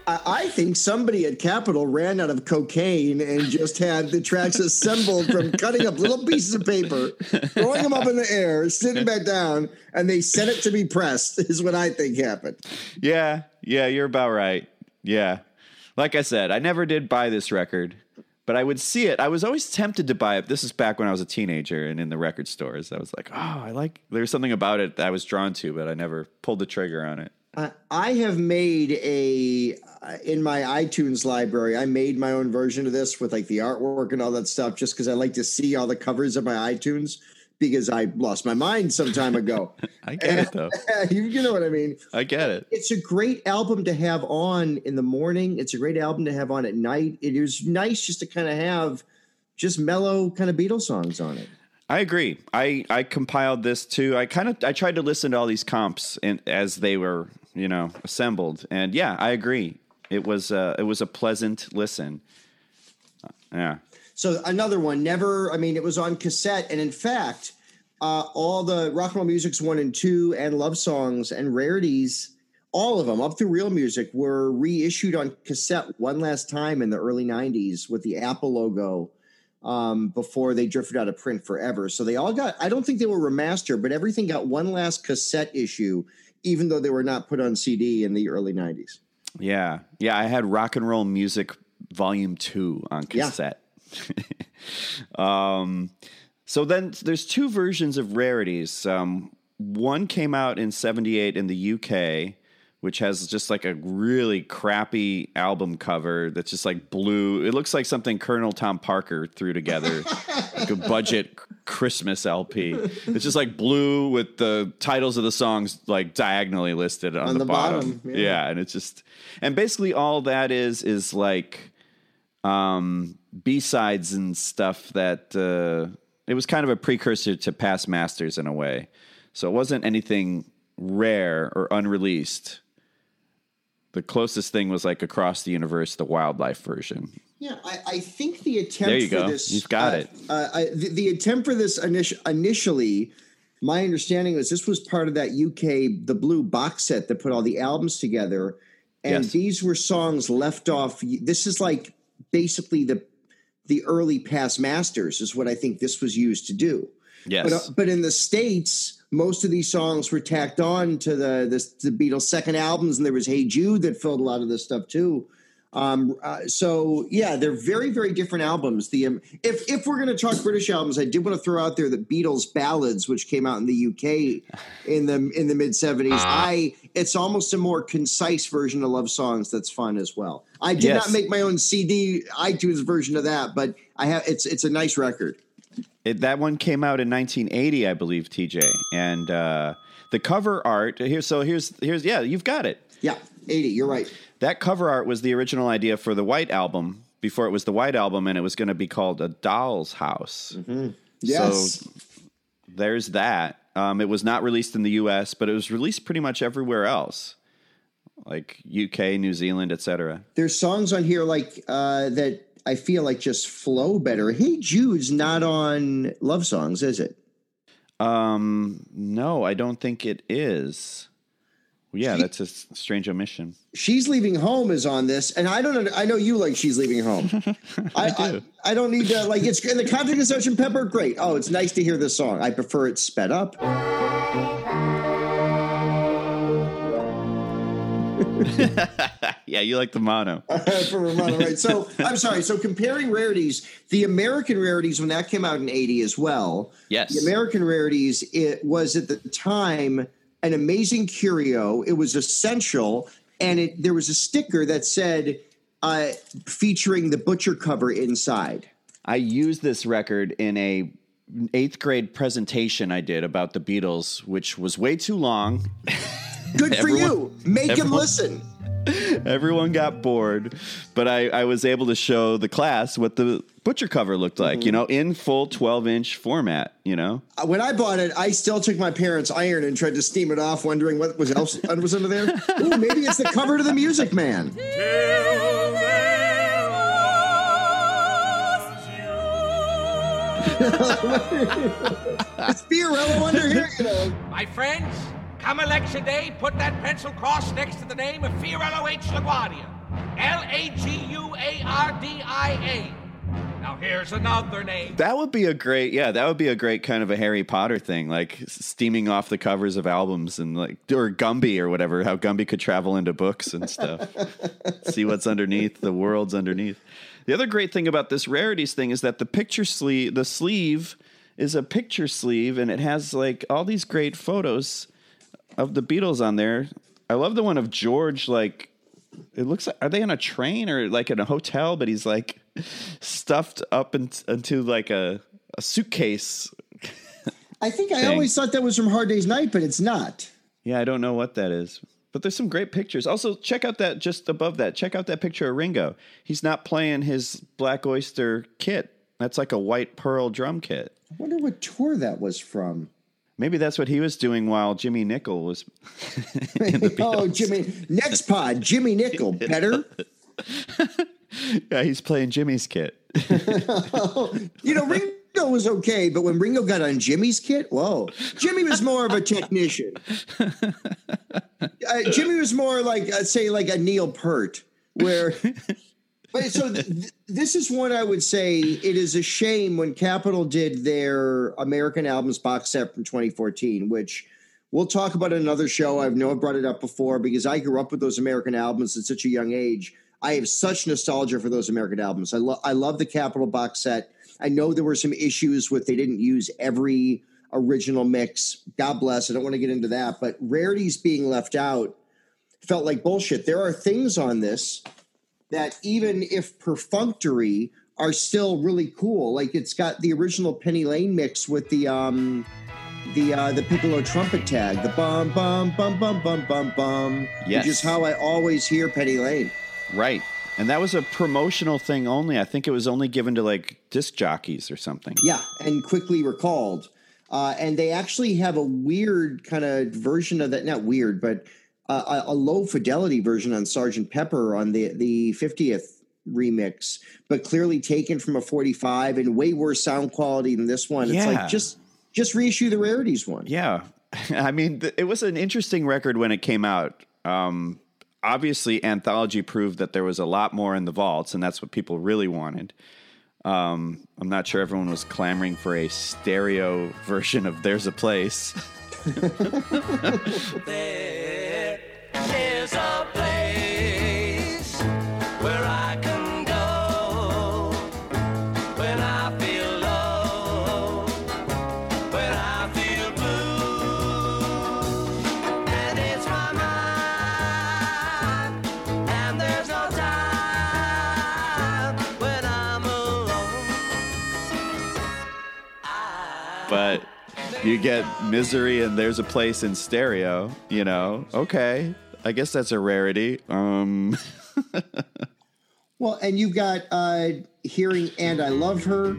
I, I think somebody at Capitol ran out of cocaine and just had the tracks assembled from cutting up little pieces of paper, throwing them up in the air, sitting back down, and they sent it to be pressed, is what I think happened. Yeah, yeah, you're about right. Yeah. Like I said, I never did buy this record, but I would see it. I was always tempted to buy it. This is back when I was a teenager and in the record stores. I was like, oh, I like. There's something about it that I was drawn to, but I never pulled the trigger on it. Uh, I have made a uh, in my iTunes library. I made my own version of this with like the artwork and all that stuff, just because I like to see all the covers of my iTunes because I lost my mind some time ago. I get it though. you, you know what I mean. I get it. It's a great album to have on in the morning. It's a great album to have on at night. It is nice just to kind of have just mellow kind of Beatles songs on it. I agree. I I compiled this too. I kind of I tried to listen to all these comps and as they were you know assembled, and yeah, I agree. It was uh, it was a pleasant listen. Uh, yeah. So another one, never. I mean, it was on cassette, and in fact, uh, all the rock and roll music's one and two, and love songs and rarities, all of them up through real music, were reissued on cassette one last time in the early '90s with the Apple logo. Um, before they drifted out of print forever, so they all got. I don't think they were remastered, but everything got one last cassette issue, even though they were not put on CD in the early '90s. Yeah, yeah. I had rock and roll music volume two on cassette. um, so then there's two versions of rarities. Um, one came out in 78 in the UK, which has just like a really crappy album cover that's just like blue. It looks like something Colonel Tom Parker threw together, like a budget Christmas LP. It's just like blue with the titles of the songs like diagonally listed on, On the, the bottom. bottom, yeah. yeah. and it's just and basically all that is is like um b-sides and stuff that uh it was kind of a precursor to past masters in a way so it wasn't anything rare or unreleased the closest thing was like across the universe the wildlife version Yeah, I, I think the attempt There you for go. this You've got uh, it. Uh, I, the, the attempt for this initi- initially, my understanding was this was part of that UK the Blue box set that put all the albums together, and Yes. these were songs left off. This is like basically the the early past masters is what I think this was used to do. yes But, uh, but in the states, most of these songs were tacked on to the, the the Beatles' second albums, and there was "Hey Jude" that filled a lot of this stuff too. Um, uh, so yeah, they're very very different albums. The um, if if we're going to talk British albums, I did want to throw out there the Beatles ballads, which came out in the UK in the in the mid seventies. I it's almost a more concise version of love songs that's fun as well. I did Yes. not make my own CD iTunes version of that, but I have it's it's a nice record. It, that one came out in 1980, I believe, TJ. And uh, the cover art here. So here's here's yeah, you've got it. Yeah, eighty. You're right. That cover art was the original idea for the White album before it was the White album, and it was going to be called a Doll's House. Mm-hmm. Yes. So there's that. Um, it was not released in the U.S., but it was released pretty much everywhere else, like UK, New Zealand, etc. there's songs on here like uh, that I feel like just flow better. Hey Jude's not on love songs, is it? Um, no, I don't think it is. Yeah, She- that's a strange omission. She's leaving home is on this, and I don't. I know you like she's leaving home. I, I, I don't need to like it's in the context of Sergeant Pepper. Great. Oh, it's nice to hear this song. I prefer it sped up. yeah, you like the mono. for Romano, right? So I'm sorry. So comparing rarities, the American rarities when that came out in '80 as well. Yes. the American rarities it was at the time an amazing curio. It was essential, and it there was a sticker that said uh, featuring the butcher cover inside. I used this record in a eighth grade presentation I did about the Beatles, which was way too long. Good for Everyone- you. Make him listen. Everyone got bored, but I, I was able to show the class what the butcher cover looked like, you know, in full 12 inch format, you know? Uh, When I bought it, I still took my parents' iron and tried to steam it off, wondering what was else was under there. Ooh, maybe it's the cover to the Music Man. it's Fiorello under here, you know. My friends, come election day, put that pencil cross next to the name of Fiorello H. LaGuardia. L A G U A R D I A. Now here's another name. That would be a great, yeah, that would be a great kind of a Harry Potter thing, like steaming off the covers of albums and like, or Gumby or whatever, how Gumby could travel into books and stuff. See what's underneath, the world's underneath. The other great thing about this rarities thing is that the picture sleeve, the sleeve is a picture sleeve, and it has like all these great photos of the Beatles on there. I love the one of George. Like, it looks like are they on a train or like in a hotel? But he's like stuffed up in, into like a, a suitcase. I think I always thought that was from Hard Day's Night, but it's not. Yeah, I don't know what that is. But there's some great pictures. Also, check out that just above that. Check out that picture of Ringo. He's not playing his Black Oyster kit. That's like a white pearl drum kit. I wonder what tour that was from. Maybe that's what he was doing while Jimmy Nicol was. oh, Jimmy. Next pod, Jimmy Nicol. Better. yeah, he's playing Jimmy's kit. you know, Ringo was okay, but when Ringo got on Jimmy's kit, whoa. Jimmy was more of a technician. Uh, Jimmy was more like, uh, say, like a Neil Peart, where. But so th- this is one I would say it is a shame when Capitol did their American albums box set from 2014, which we'll talk about in another show. I've know I brought it up before because I grew up with those American albums at such a young age. I have such nostalgia for those American albums. I love I love the Capitol box set. I know there were some issues with they didn't use every original mix. God bless. I don't want to get into that, but rarities being left out felt like bullshit. There are things on this that even if perfunctory are still really cool. Like it's got the original Penny Lane mix with the um the uh the piccolo trumpet tag, the bum bum bum bum bum bum bum. Yes. Which is how I always hear Penny Lane. Right. And that was a promotional thing only. I think it was only given to like disc jockeys or something. Yeah, and quickly recalled. Uh, and they actually have a weird kind of version of that. Not weird, but a, a low fidelity version on Sergeant Pepper on the the fiftieth remix, but clearly taken from a forty five and way worse sound quality than this one. It's Yeah. like just just reissue the rarities one. Yeah. I mean, th- it was an interesting record when it came out. Um, obviously, Anthology proved that there was a lot more in the vaults, and that's what people really wanted. Um, I'm not sure everyone was clamoring for a stereo version of There's a Place. there. You get Misery and There's a Place in stereo, you know. Okay. I guess that's a rarity. Um, Well, and you've got uh, hearing and I love her.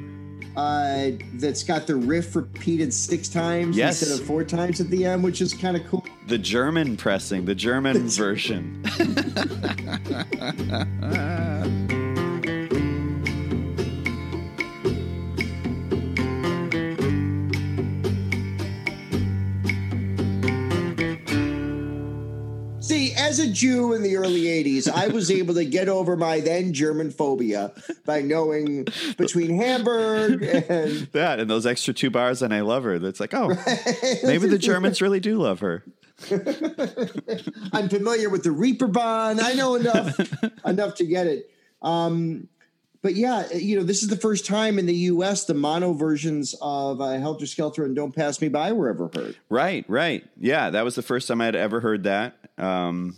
Uh, that's got the riff repeated six times Yes. instead of four times at the end, which is kind of cool. the German pressing, the German version. as a Jew in the early 80s, I was able to get over my then German phobia by knowing between Hamburg and that and those extra two bars and I love her. That's like, oh, maybe the Germans really do love her. I'm familiar with the Reeperbahn. I know enough enough to get it. Um, but yeah, you know, this is the first time in the U.S. the mono versions of uh, Helter Skelter and Don't Pass Me By were ever heard. Right, right. Yeah, that was the first time I had ever heard that. Um,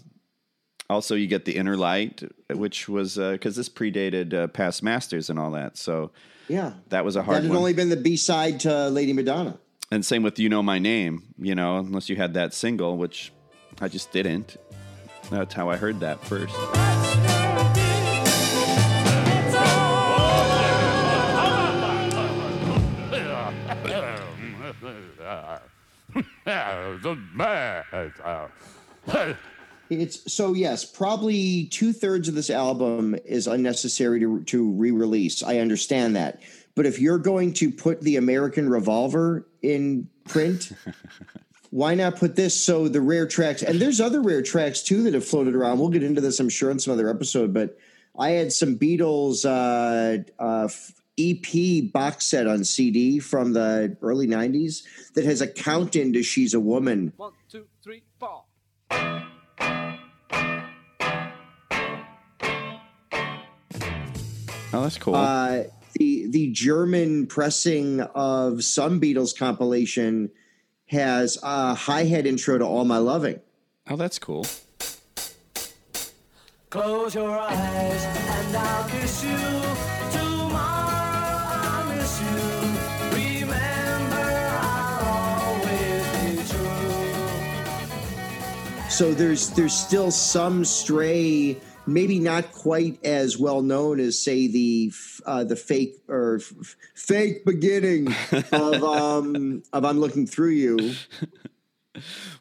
also, you get the Inner Light, which was because this predated uh, Past Masters and all that. So Yeah, that was a hard that hard had one. only been the B side to Lady Madonna. and same with You Know My Name, you know, unless you had that single, which I just didn't. That's how I heard that first. It's so yes, probably two thirds of this album is unnecessary to to re-release. I understand that, but if you're going to put the American Revolver in print, why not put this? So the rare tracks, and there's other rare tracks too that have floated around. We'll get into this, I'm sure, in some other episode. But I had some Beatles uh, uh, EP box set on CD from the early '90s that has a count into "She's a Woman." One, two, three, four. Oh, that's cool. Uh, the the German pressing of some Beatles compilation has a hi hat intro to All My Loving. Oh, that's cool. Close your eyes and I'll kiss you. So there's there's still some stray, maybe not quite as well known as say the uh, the fake or f- fake beginning of um of I'm looking through you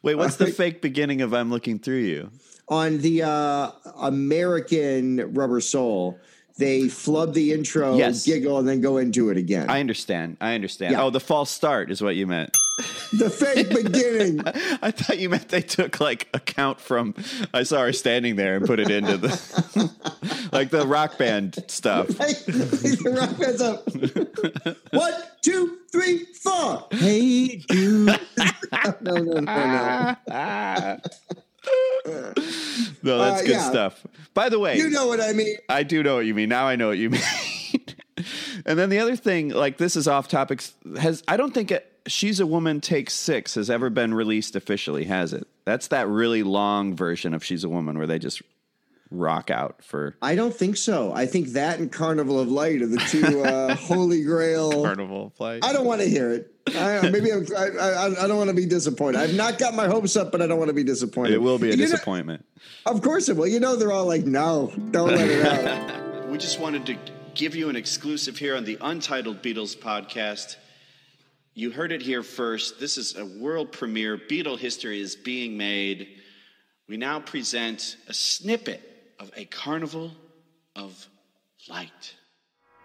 Wait, what's the fake beginning of I'm looking through you? on the uh, American Rubber Soul. They flub the intro, Yes. giggle, and then go into it again. I understand. I understand. Yeah. Oh, the false start is what you meant. the fake beginning. I thought you meant they took like a count from I saw her standing there and put it into the like the rock band stuff. the rock band's up. One, two, three, four. Hey, dude. no, no, no, no. No, that's Uh, good yeah. stuff. By the way, You know what I mean. I do know what you mean. Now I know what you mean. and then the other thing, like this is off topic, has I don't think it, She's a Woman Take Six has ever been released officially, has it? That's that really long version of She's a Woman where they just rock out for I don't think so. I think that and Carnival of Light are the two uh, holy grail. Carnival of Light. I don't want to hear it. I, maybe I'm, I, I, I don't want to be disappointed. I've not got my hopes up, but I don't want to be disappointed. It will be a You know- disappointment. of course it will. You know, they're all like, no, don't let it out. We just wanted to give you an exclusive here on the Untitled Beatles podcast. You heard it here first. This is a world premiere. Beatle history is being made. We now present a snippet of a carnival of light.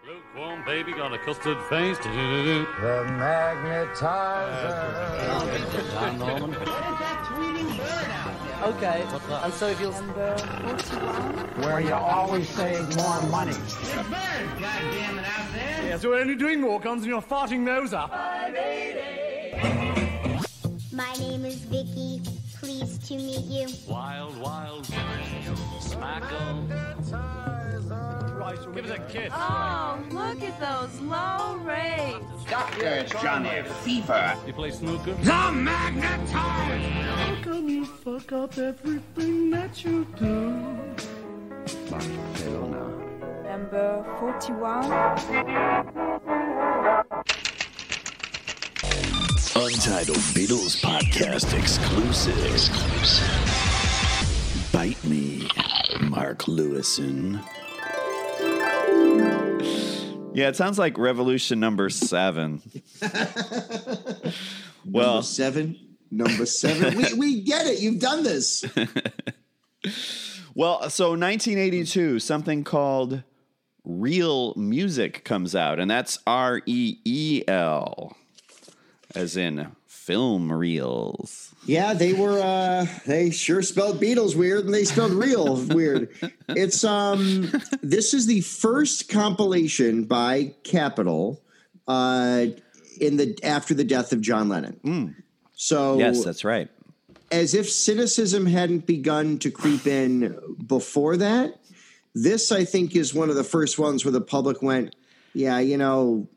Lukewarm baby got a custard face. The magnetizer. Okay, and so if you'll. Where you always save more money. Yeah, so we're only doing walk-ons and you're farting those up. My name is Vicky. Pleased to meet you. Wild, wild, smackle. Give us a kiss. Oh, look at those low rates. Doctor, it's Johnny Fever. You play snooker? The magnetize! How come you fuck up everything that you do? Number 41. Untitled Beatles Podcast exclusive. exclusive. Bite me, Mark Lewisohn. Yeah, it sounds like revolution number seven. well, Number seven. Number seven. we, we get it. You've done this. Well, so 1982, something called Real Music comes out, and that's R E E L, as in film reels. Yeah, they were. uh They sure spelled Beatles weird, and they spelled real weird. It's um. This is the first compilation by Capitol, uh, in the after the death of John Lennon. So Yes, that's right. as if cynicism hadn't begun to creep in before that. This, I think, is one of the first ones where the public went, "Yeah, you know,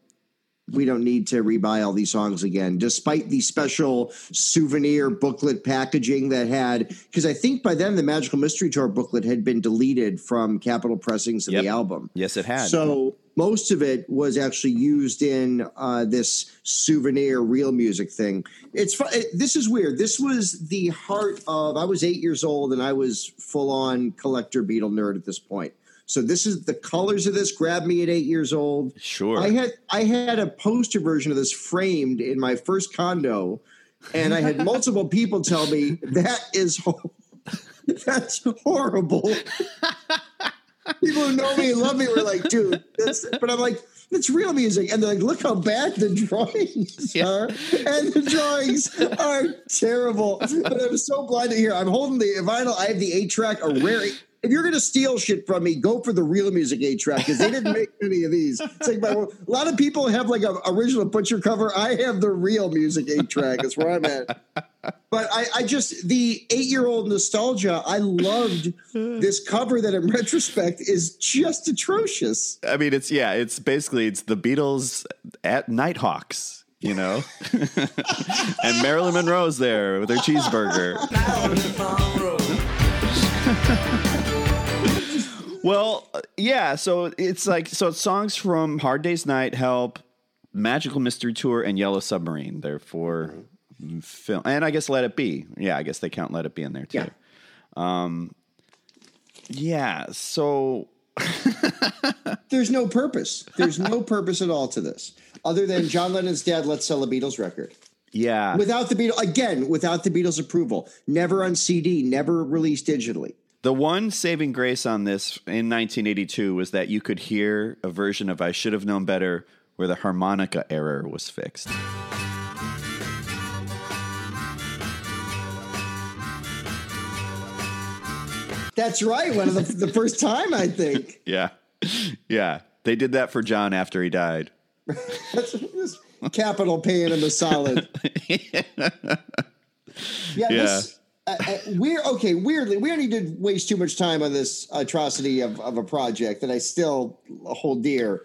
we don't need to rebuy all these songs again." Despite the special souvenir booklet packaging that had, because I think by then the Magical Mystery Tour booklet had been deleted from Capitol pressings of the album. Yes, it had. So most of it was actually used in uh, this souvenir real music thing. It's it, this is weird. This was the heart of. I was eight years old and I was full on collector Beatle nerd at this point. So this is the colors of this grabbed me at eight years old. Sure. I had I had a poster version of this framed in my first condo, and I had multiple people tell me that is ho- that's horrible. people who know me and love me were like, dude, but I'm like, it's real music. And they're like, look how bad the drawings are. And the drawings are terrible. But I'm so glad to hear. I'm holding the vinyl. I have the eight track, a rare. If you're going to steal shit from me, go for the real music eight track because they didn't make any of these. It's like my, a lot of people have like a original butcher cover. I have the real music eight track. That's where I'm at. But I, I just the eight-year-old nostalgia. I loved this cover that, in retrospect, is just atrocious. I mean, it's yeah, it's basically it's the Beatles at Nighthawks, you know, and Marilyn Monroe's there with her cheeseburger. Well, uh, yeah, so it's like so it's songs from Hard Day's Night, Help, Magical Mystery Tour, and Yellow Submarine. They're for film, and I guess Let It Be. Yeah, I guess they count Let It Be in there too. Yeah. Um, yeah. So There's no purpose. There's no purpose at all to this, other than John Lennon's dad. Let's sell a Beatles record. yeah, Without the Beatles, again, without the Beatles' approval, never on CD, never released digitally. The one saving grace on this in 1982 was that you could hear a version of I Should Have Known Better where the harmonica error was fixed. That's right. One of the, the first time, I think. Yeah. Yeah. They did that for John after he died. Capitol paying him a solid. Yeah, Yeah. This, uh, uh, we're okay. Weirdly, we don't need to waste too much time on this atrocity of, of a project that I still hold dear.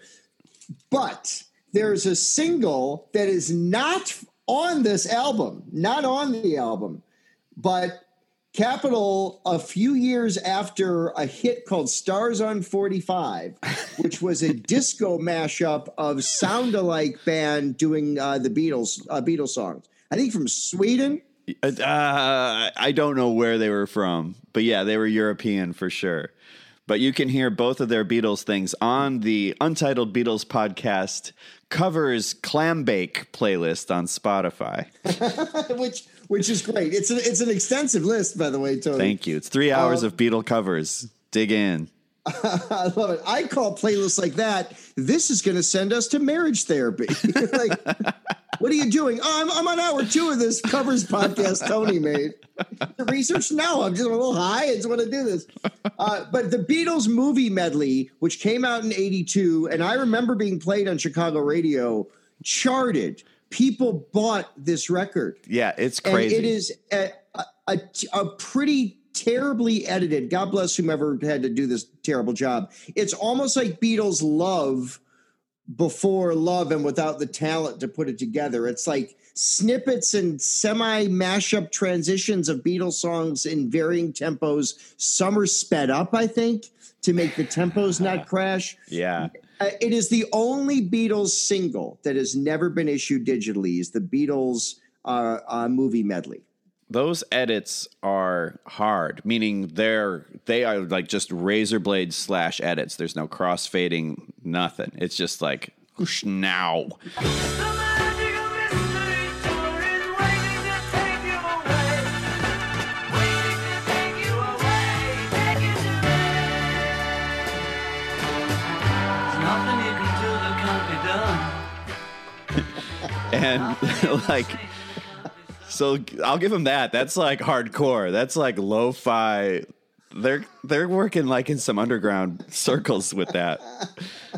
But there's a single that is not on this album, not on the album, but Capitol, a few years after a hit called Stars on 45, which was a disco mashup of sound alike band doing uh, the Beatles uh, Beatles songs. I think from Sweden. Uh, I don't know where they were from, but yeah, they were European for sure. But you can hear both of their Beatles things on the Untitled Beatles podcast covers clam bake playlist on Spotify. which which is great. It's a, it's an extensive list, by the way, Tony. Thank you. It's three hours Um, of Beatle covers. Dig in. I love it. I call playlists like that. This is going to send us to marriage therapy. like, what are you doing? Oh, I'm, I'm on hour two of this covers podcast Tony made. The research? No, I'm just a little high. I just want to do this. Uh, but the Beatles movie medley, which came out in '82, and I remember being played on Chicago radio, charted. People bought this record. Yeah, it's crazy. And it is a, a, a, a pretty terribly edited. God bless whomever had to do this terrible job. It's almost like Beatles love before love and without the talent to put it together. It's like snippets and semi mashup transitions of Beatles songs in varying tempos. Some are sped up, I think, to make the tempos not crash. Yeah. Uh, it is the only Beatles single that has never been issued digitally. Is the Beatles uh, uh, movie medley? Those edits are hard, meaning they're they are like just razor blade slash edits. There's no crossfading, nothing. It's just like whoosh now. and you so I'll give them that. That's like hardcore. That's like lo-fi. They're they're working like in some underground circles with that.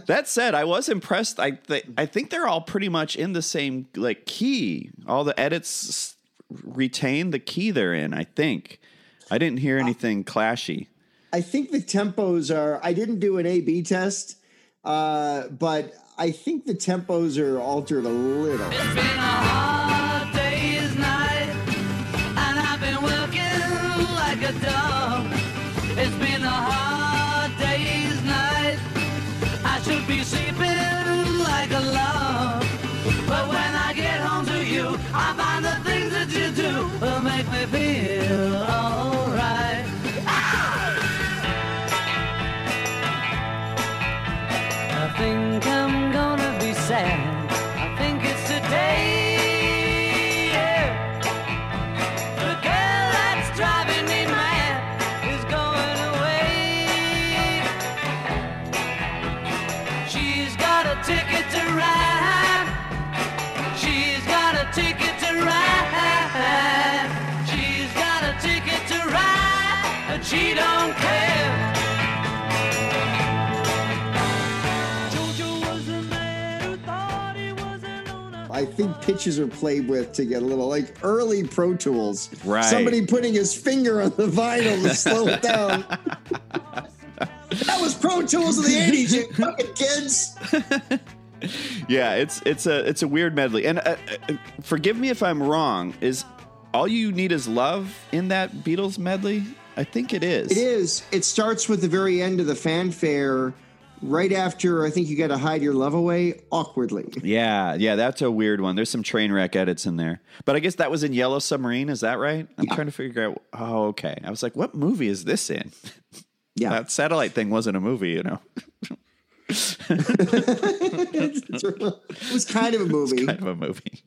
That said, I was impressed. I th- I think they're all pretty much in the same like key. All the edits retain the key they're in. I think. I didn't hear anything clashy. I think the tempos are. I didn't do an A/B test, uh, but I think the tempos are altered a little. I think pitches are played with to get a little like early Pro Tools. Right. Somebody putting his finger on the vinyl to slow it down. that was Pro Tools of the 80s, you fucking kids. yeah, it's it's a it's a weird medley. And uh, uh, forgive me if I'm wrong. Is all you need is love in that Beatles medley? I think it is. It is. It starts with the very end of the fanfare, right after I think you got to hide your love away awkwardly. Yeah, yeah, that's a weird one. There's some train wreck edits in there, but I guess that was in Yellow Submarine. Is that right? I'm trying to figure out. Oh, okay. I was like, what movie is this in? Yeah, that satellite thing wasn't a movie, you know. it was kind of a movie. kind of a movie.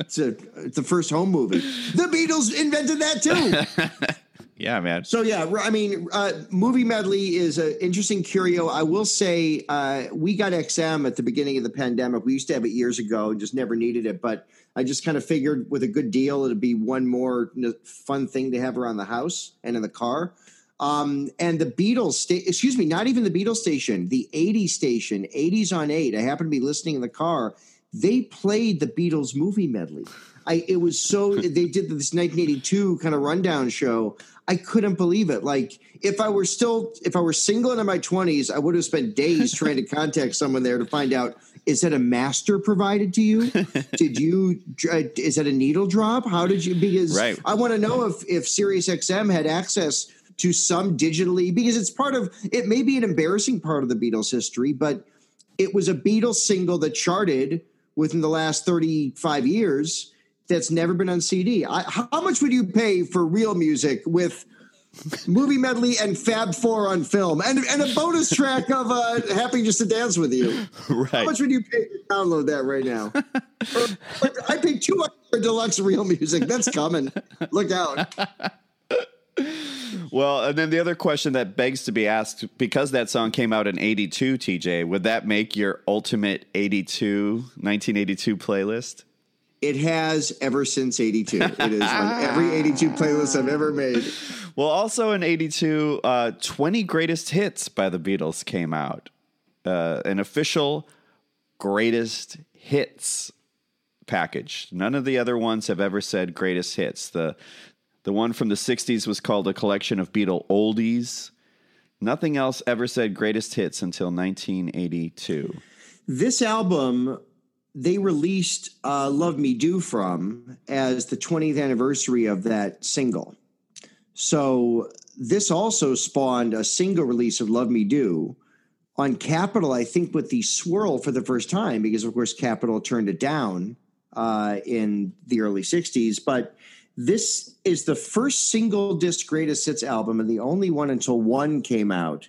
it's a it's the first home movie. The Beatles invented that too. Yeah, man. So yeah, I mean, uh, movie medley is an interesting curio. I will say, uh, we got XM at the beginning of the pandemic. We used to have it years ago, and just never needed it. But I just kind of figured with a good deal, it'd be one more fun thing to have around the house and in the car. Um, and the Beatles, sta- excuse me, not even the Beatles station, the 80s station, 80s on 8. I happened to be listening in the car. They played the Beatles movie medley. I, it was so, they did this 1982 kind of rundown show. I couldn't believe it. Like, if I were still, if I were single and in my 20s, I would have spent days trying to contact someone there to find out is that a master provided to you? did you, uh, is that a needle drop? How did you, because right. I want to know if, if Sirius XM had access to some digitally because it's part of it may be an embarrassing part of the Beatles history, but it was a Beatles single that charted within the last 35 years that's never been on CD. I, how much would you pay for real music with movie medley and Fab Four on film and, and a bonus track of uh, Happy Just to Dance with You? Right. How much would you pay to download that right now? I paid two for deluxe real music. That's coming. Look out. Well, and then the other question that begs to be asked because that song came out in 82, TJ, would that make your ultimate 82, 1982 playlist? It has ever since 82. It is on every 82 playlist I've ever made. Well, also in 82, uh, 20 greatest hits by the Beatles came out. Uh, an official greatest hits package. None of the other ones have ever said greatest hits. The the one from the 60s was called a collection of Beatle oldies. Nothing else ever said greatest hits until 1982. This album, they released uh, Love Me Do from as the 20th anniversary of that single. So this also spawned a single release of Love Me Do on Capitol, I think, with the swirl for the first time, because of course Capitol turned it down uh, in the early 60s. But this is the first single disc greatest hits album and the only one until one came out.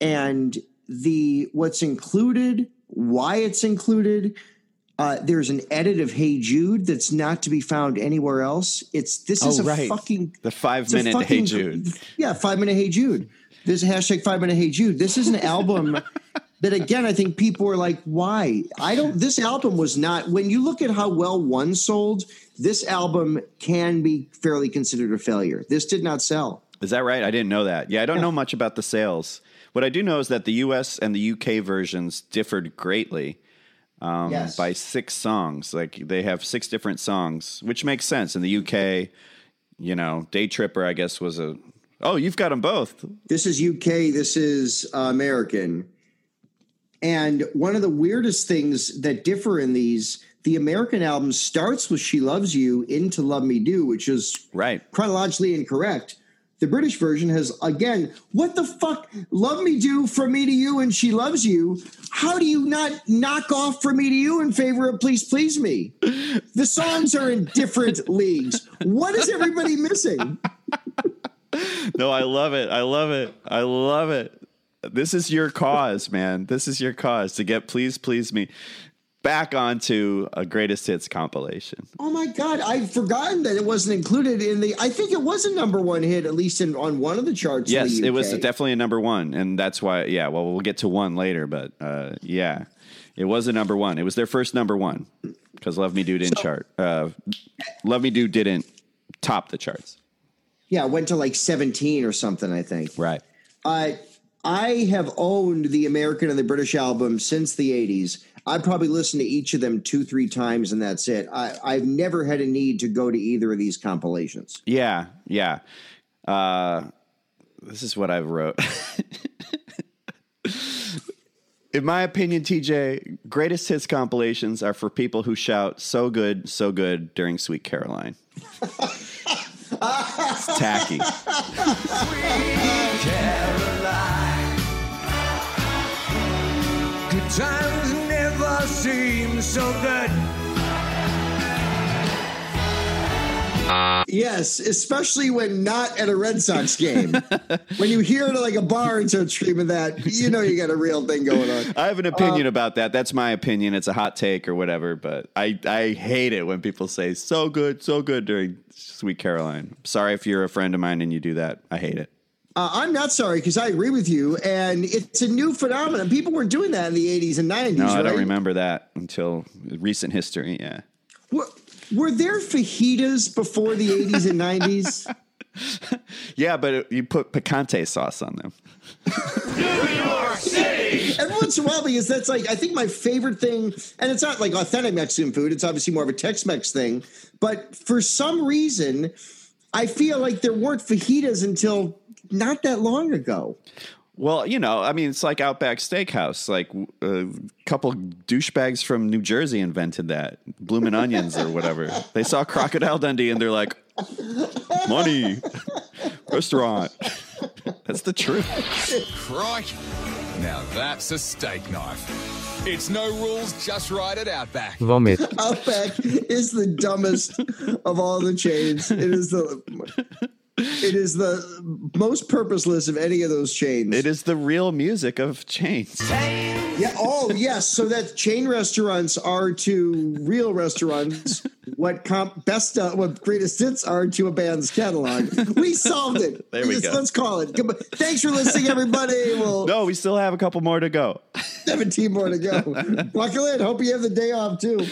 And the what's included, why it's included, uh, there's an edit of Hey Jude that's not to be found anywhere else. It's this is oh, a right. fucking the five minute Hey Jude. Yeah, five minute Hey Jude. There's a hashtag five minute Hey Jude. This is an album that again I think people were like, why? I don't. This album was not. When you look at how well one sold, this album can be fairly considered a failure. This did not sell. Is that right? I didn't know that. Yeah, I don't know much about the sales. What I do know is that the US and the UK versions differed greatly um, Yes. by six songs. Like they have six different songs, which makes sense. In the UK, you know, Day Tripper, I guess, was a. Oh, you've got them both. This is UK. This is uh, American. And one of the weirdest things that differ in these, the American album starts with "She Loves You" into "Love Me Do," which is right chronologically incorrect. The British version has again, what the fuck? Love me do from me to you, and she loves you. How do you not knock off from me to you in favor of please please me? The songs are in different leagues. What is everybody missing? No, I love it. I love it. I love it. This is your cause, man. This is your cause to get Please Please Me back onto a greatest hits compilation. Oh my god, I've forgotten that it wasn't included in the. I think it was a number one hit, at least in on one of the charts. in Yes, the it was definitely a number one, and that's why. Yeah, well, we'll get to one later, but uh, yeah, it was a number one. It was their first number one because "Love Me Do" didn't chart. Uh, "Love Me Do" didn't top the charts. Yeah, it went to like seventeen or something. I think. Right. Uh, I have owned the American and the British album since the '80s. I probably listen to each of them two, three times, and that's it. I, I've never had a need to go to either of these compilations. Yeah, yeah. Uh, this is what I wrote. In my opinion, TJ, greatest hits compilations are for people who shout "so good, so good" during "Sweet Caroline." it's tacky. Caroline. Good times never seem so good. Uh, yes, especially when not at a Red Sox game. when you hear it like a bar and start screaming that, you know you got a real thing going on. I have an opinion uh, about that. That's my opinion. It's a hot take or whatever, but I, I hate it when people say so good, so good during Sweet Caroline. Sorry if you're a friend of mine and you do that. I hate it. Uh, I'm not sorry because I agree with you, and it's a new phenomenon. People weren't doing that in the 80s and 90s. No, I right? don't remember that until recent history. Yeah. Were, were there fajitas before the 80s and 90s? Yeah, but it, you put picante sauce on them. New York City. Every once in a while, because that's like I think my favorite thing, and it's not like authentic Mexican food. It's obviously more of a Tex-Mex thing. But for some reason, I feel like there weren't fajitas until not that long ago. Well, you know, I mean, it's like Outback Steakhouse. Like a uh, couple douchebags from New Jersey invented that, bloomin' onions or whatever. They saw Crocodile Dundee and they're like, money, restaurant. That's the truth. Crike. Now that's a steak knife. It's no rules, just right at Outback. Vomit. Outback is the dumbest of all the chains. It is the it is the most purposeless of any of those chains. It is the real music of chains. Yeah. Oh, yes. So that chain restaurants are to real restaurants what comp best uh, what greatest hits are to a band's catalog. We solved it. There we Let's- go. Let's call it. Goodbye. Thanks for listening, everybody. Well, No, we still have a couple more to go. 17 more to go. Buckle in. Hope you have the day off too.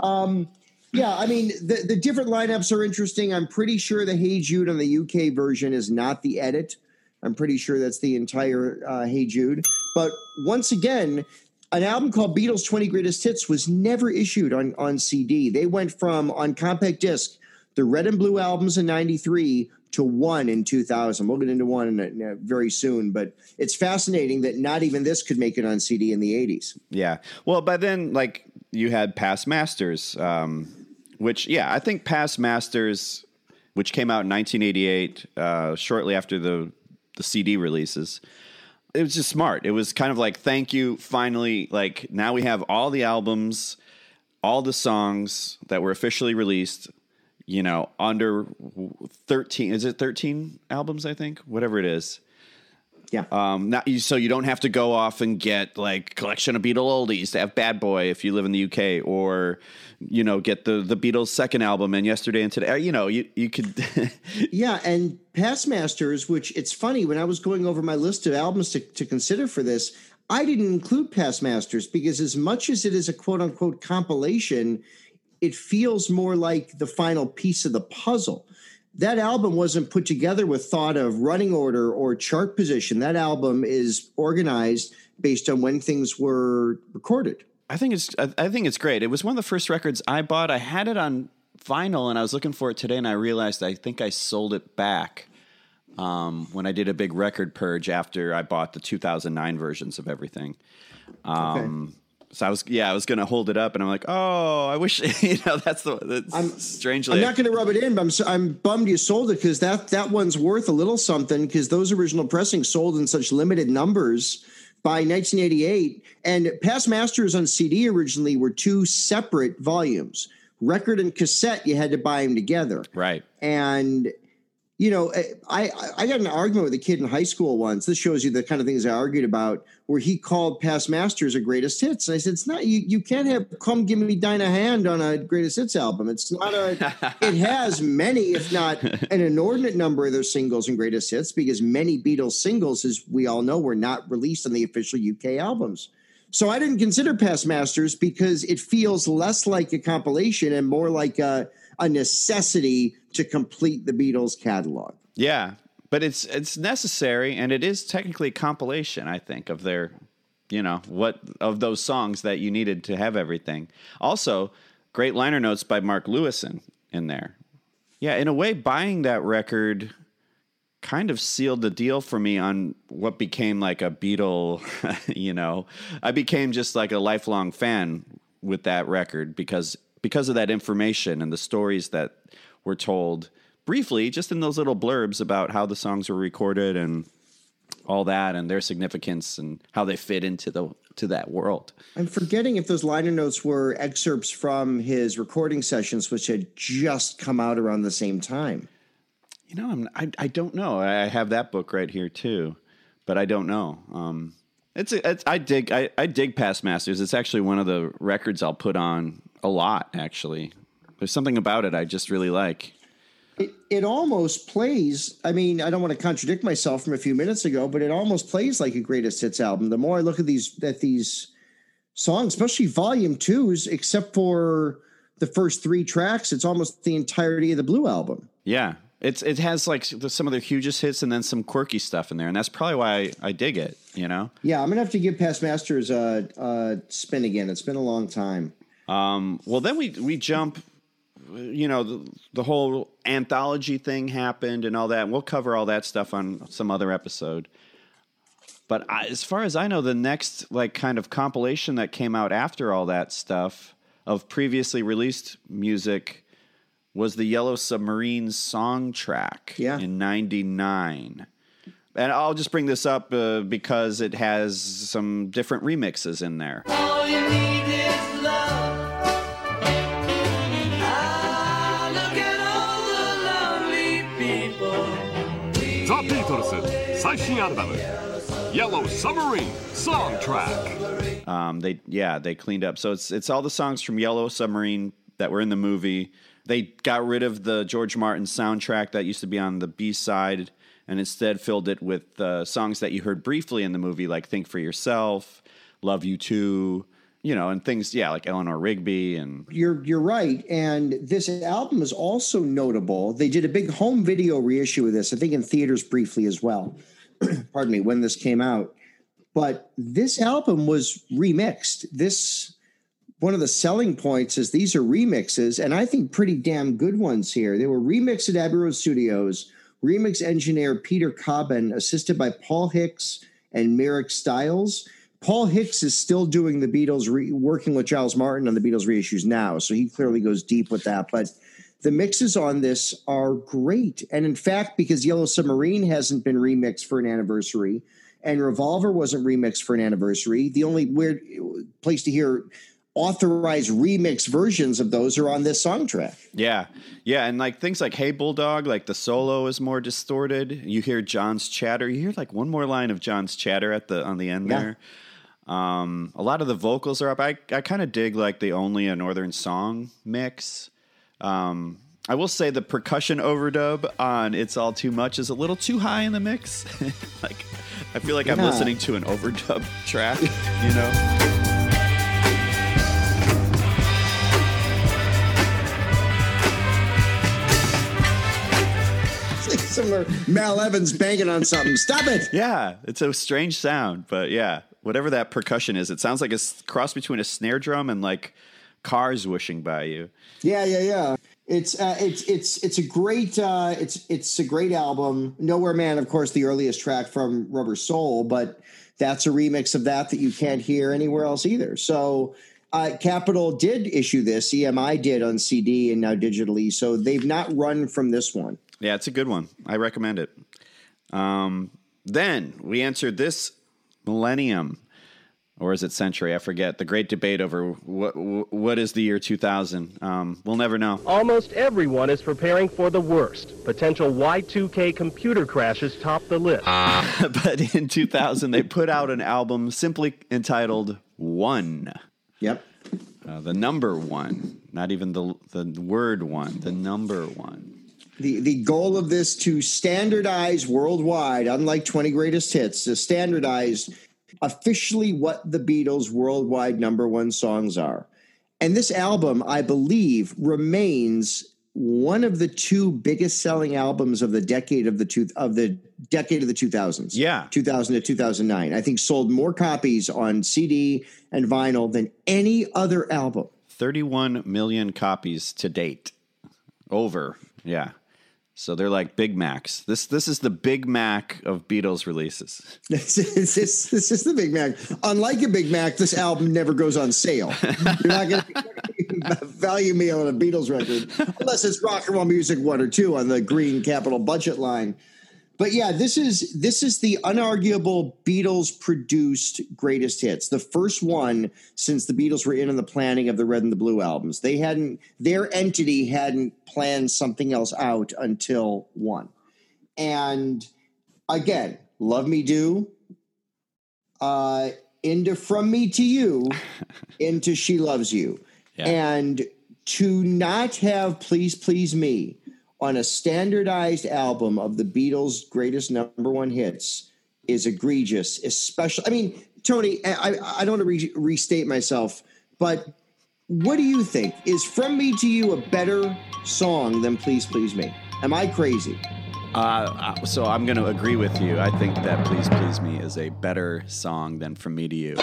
Um, yeah, I mean, the, the different lineups are interesting. I'm pretty sure the Hey Jude on the UK version is not the edit. I'm pretty sure that's the entire uh, Hey Jude. But once again, an album called Beatles 20 Greatest Hits was never issued on, on CD. They went from on compact disc, the red and blue albums in 93 to one in 2000. We'll get into one in a, in a very soon, but it's fascinating that not even this could make it on CD in the 80s. Yeah. Well, by then, like you had Past Masters, um, which yeah, I think Past Masters, which came out in 1988, uh, shortly after the the CD releases. It was just smart. It was kind of like, thank you, finally. Like now we have all the albums, all the songs that were officially released. You know, under 13 is it 13 albums i think whatever it is yeah. Um not so you don't have to go off and get like collection of beatle oldies. To have bad boy if you live in the uk or you know get the the beatles second album and yesterday and today. Uh, you know you you could yeah, and Past Masters, which it's funny when I was going over my list of albums to, to consider for this, I didn't include Past Masters because as much as it is a quote unquote compilation, it feels more like the final piece of the puzzle. That album wasn't put together with thought of running order or chart position. That album is organized based on when things were recorded. I think it's I, think it's great. It was one of the first records I bought. I had it on vinyl and I was looking for it today and I realized I think I sold it back um, when I did a big record purge after I bought the 2009 versions of everything. Um, So I was yeah I was gonna hold it up and I'm like oh I wish you know that's the that's I'm strangely I'm not going to rub it in, but I'm so, I'm bummed you sold it because that that one's worth a little something because those original pressings sold in such limited numbers by 1988. And Past Masters on CD originally were two separate volumes. Record and cassette, you had to buy them together. right And you know, eh, I I got an argument with a kid in high school once. This shows you the kind of things I argued about, where he called Past Masters a greatest hits. And I said, it's not. You you can't have "Komm Gib Mir Deine Hand" on a greatest hits album. It's not a. it has many, if not an inordinate number of their singles and greatest hits, because many Beatles singles, as we all know, were not released on the official UK albums. So I didn't consider Past Masters because it feels less like a compilation and more like a, a necessity to complete the Beatles catalog. yeah but it's it's necessary and it is technically a compilation I think of their you know, what of those songs that you needed to have everything. Also, great liner notes by Mark Lewisohn in there. Yeah, in a way, buying that record kind of sealed the deal for me on what became like a Beatle, you know. I became just like a lifelong fan with that record because because of that information and the stories that were told briefly just in those little blurbs about how the songs were recorded and all that and their significance and how they fit into the to that world. I'm forgetting if those liner notes were excerpts from his recording sessions, which had just come out around the same time. You know, I'm, I I don't know. I have that book right here too, but I don't know. Um, it's, it's I dig I, I dig Past Masters. It's actually one of the records I'll put on a lot. Actually, there's something about it I just really like. It, it almost plays. I mean, I don't want to contradict myself from a few minutes ago, but it almost plays like a greatest hits album. The more I look at these at these songs, especially Volume Twos, except for the first three tracks, it's almost the entirety of the Blue album. Yeah, it's it has like some of their hugest hits and then some quirky stuff in there, and that's probably why I, I dig it. You know. Yeah, I'm gonna have to give Past Masters a, a spin again. It's been a long time. Um, well, then we we jump. You know, the, the whole anthology thing happened and all that. And we'll cover all that stuff on some other episode. But I, as far as I know, the next like kind of compilation that came out after all that stuff of previously released music was the Yellow Submarine song track Yeah. in 99. And I'll just bring this up uh, because it has some different remixes in there. Yellow Submarine song track. Um, they yeah they cleaned up. So it's it's all the songs from Yellow Submarine that were in the movie. They got rid of the George Martin soundtrack that used to be on the B side and instead filled it with uh, songs that you heard briefly in the movie, like "Think for Yourself," "Love You Too." You know, and things, yeah, like Eleanor Rigby and You're you're right. And this album is also notable. They did a big home video reissue of this, I think in theaters briefly as well. Pardon me, when this came out. But this album was remixed. This one of the selling points is these are remixes, and I think pretty damn good ones here. They were remixed at Abbey Road Studios. Remix engineer Peter Cobbin, assisted by Paul Hicks and Mirek Stiles. Paul Hicks is still doing the Beatles, re- working with Giles Martin on the Beatles reissues now, so he clearly goes deep with that. But the mixes on this are great, and in fact, because Yellow Submarine hasn't been remixed for an anniversary, and Revolver wasn't remixed for an anniversary, the only weird place to hear authorized remix versions of those are on this song track. Yeah, yeah, and like things like "Hey Bulldog," like the solo is more distorted. You hear John's chatter. You hear like one more line of John's chatter at the on the end Yeah. there. Um, a lot of the vocals are up. I I kind of dig like the only a northern song mix. Um, I will say the percussion overdub on "It's All Too Much" is a little too high in the mix. like I feel like I'm listening to an overdub track. You know. Similar Mal Evans banging on something. Stop it. Yeah, it's a strange sound, but yeah, whatever that percussion is, it sounds like a cross between a snare drum and like cars whooshing by you. Yeah, yeah, yeah. It's uh, it's it's it's a great uh, it's it's a great album. Nowhere Man, of course, the earliest track from Rubber Soul, but that's a remix of that that you can't hear anywhere else either. So. Uh, Capitol did issue this. EMI did on CD and now digitally. So they've not run from this one. Yeah, it's a good one. I recommend it. Um, then we answered this millennium, or is it century? I forget. The great debate over what what is the year 2000. Um, we'll never know. Almost everyone is preparing for the worst. Potential Y2K computer crashes top the list. but in 2000, they put out an album simply entitled One. Yep. Uh, the number one, not even the the word one, the number one. The the goal of this to standardize worldwide, unlike 20 greatest hits, to standardize officially what the Beatles' worldwide number one songs are. And this album, I believe, remains one of the two biggest selling albums of the decade of the two of the decade of the 2000s. Yeah. 2000 to 2009. I think sold more copies on CD and vinyl than any other album. 31 million copies to date. Over. Yeah. So they're like Big Macs. This this is the Big Mac of Beatles releases. This is, this, is the Big Mac. Unlike a Big Mac, this album never goes on sale. You're not going to value me on a Beatles record unless it's rock and roll music one or two on the green Capitol budget line. But yeah, this is this is the unarguable Beatles produced greatest hits. The first one since the Beatles were in on the planning of the Red and the Blue albums. They hadn't their entity hadn't planned something else out until one. And again, Love Me Do, uh, into From Me to You, into She Loves You. And to not have Please Please Me on a standardized album of the Beatles' greatest number one hits is egregious, especially. I mean, Tony, I, I don't want to re- restate myself, but what do you think? Is From Me to You a better song than Please Please Me? Am I crazy? Uh, uh, so I'm going to agree with you. I think that Please Please Me is a better song than From Me to You.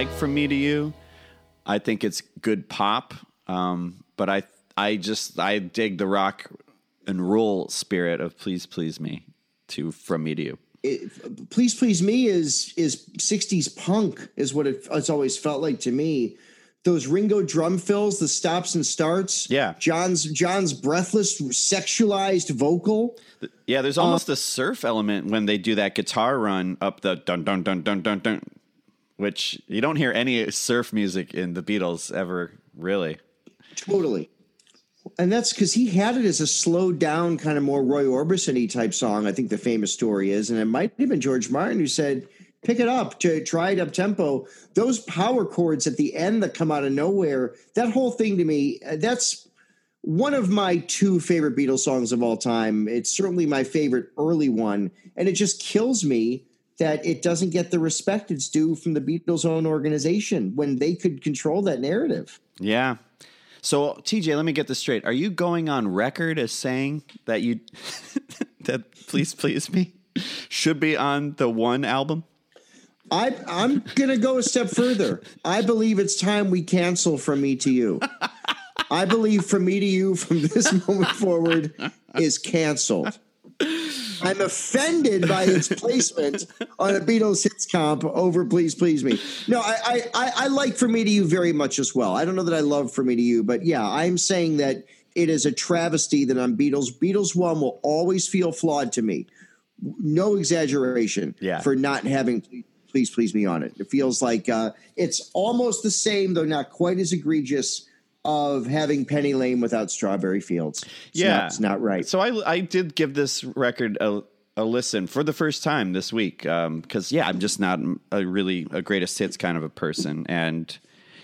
Like From Me to You. I think it's good pop, um, but I I just I dig the rock and roll spirit of Please Please Me to From Me to You. It, Please Please Me is is 60s punk is what it, it's always felt like to me. Those Ringo drum fills, the stops and starts. Yeah. John's John's breathless sexualized vocal. Yeah, there's almost a surf element when they do that guitar run up the dun dun dun dun dun dun, which you don't hear any surf music in the Beatles ever really. Totally. And that's because he had it as a slowed down, kind of more Roy Orbison type song. I think the famous story is. And it might have been George Martin who said, pick it up, to try it up tempo. Those power chords at the end that come out of nowhere, that whole thing to me, uh, that's one of my two favorite Beatles songs of all time. It's certainly my favorite early one. And it just kills me that it doesn't get the respect it's due from the Beatles' own organization when they could control that narrative. Yeah. So TJ, let me get this straight. Are you going on record as saying that you that please please me should be on the one album? I, I'm going to go a step further. I believe it's time we cancel From Me to You. I believe From Me to You from this moment forward is canceled. I'm offended by its placement on a Beatles hits comp over Please Please Me. No, I, I, I, like For Me to You very much as well. I don't know that I love For Me to You, but yeah, I'm saying that it is a travesty that on Beatles, Beatles One will always feel flawed to me. No exaggeration Yeah. for not having Please Please Me on it. It feels like uh, it's almost the same, though not quite as egregious, of having Penny Lane without Strawberry Fields. It's yeah, not, it's not right. So I I did give this record a a listen for the first time this week um, because yeah, I'm just not a really a greatest hits kind of a person, and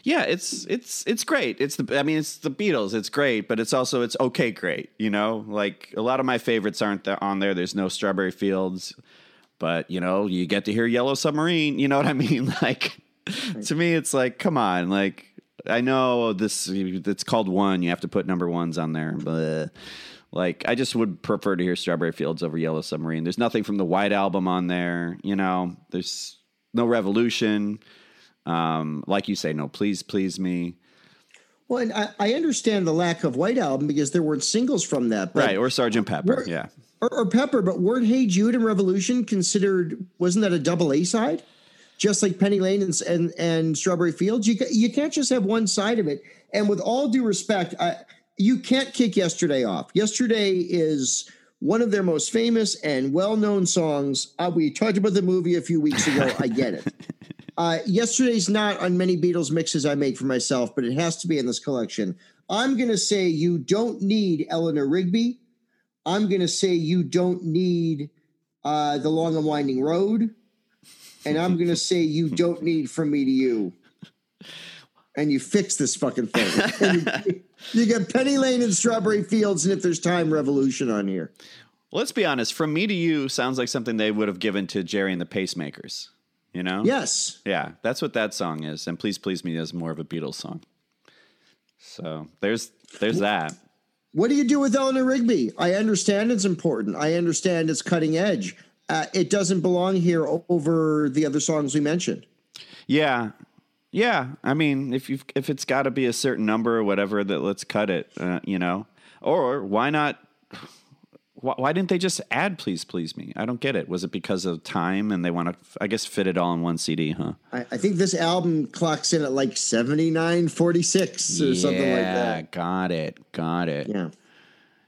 yeah, it's it's it's great. It's the I mean it's the Beatles. It's great, but it's also it's okay great. You know, like a lot of my favorites aren't on there. There's no Strawberry Fields, but you know you get to hear Yellow Submarine. You know what I mean? Like to me, it's like come on, like. I know this. It's called one. You have to put number ones on there, but like I just would prefer to hear Strawberry Fields over Yellow Submarine. There's nothing from the White Album on there. You know, there's no Revolution. Um, like you say, no, please, please me. Well, and I, I understand the lack of White Album because there weren't singles from that. But, right, or Sergeant Pepper. Yeah. Or, or Pepper, but weren't Hey Jude and Revolution considered, wasn't that a double A side? Just like Penny Lane and, and, and Strawberry Fields? You, you can't just have one side of it. And with all due respect, I, you can't kick Yesterday off. Yesterday is one of their most famous and well known songs. Uh, we talked about the movie a few weeks ago. I get it. Uh, yesterday's not on many Beatles mixes I make for myself, but it has to be in this collection. I'm going to say you don't need Eleanor Rigby. I'm going to say you don't need uh, The Long and Winding Road. And I'm going to say you don't need From Me to You. and you fix this fucking thing. You, you get Penny Lane and Strawberry Fields, and if there's time, Revolution on here. Let's be honest. From me to you sounds like something they would have given to Gerry and the Pacemakers. You know? Yes. Yeah, that's what that song is. And Please Please Me is more of a Beatles song. So there's there's that. What do you do with Eleanor Rigby? I understand it's important. I understand it's cutting edge. Uh, it doesn't belong here over the other songs we mentioned. Yeah. Yeah. I mean, if you if it's got to be a certain number or whatever, that let's cut it. Uh, you know, or why not? Why, why didn't they just add "Please Please Me"? I don't get it. Was it because of time and they want to? I guess fit it all in one CD, huh? I, I think this album clocks in at like 79 46 or something like that. Yeah, that. Got it. Got it. Yeah.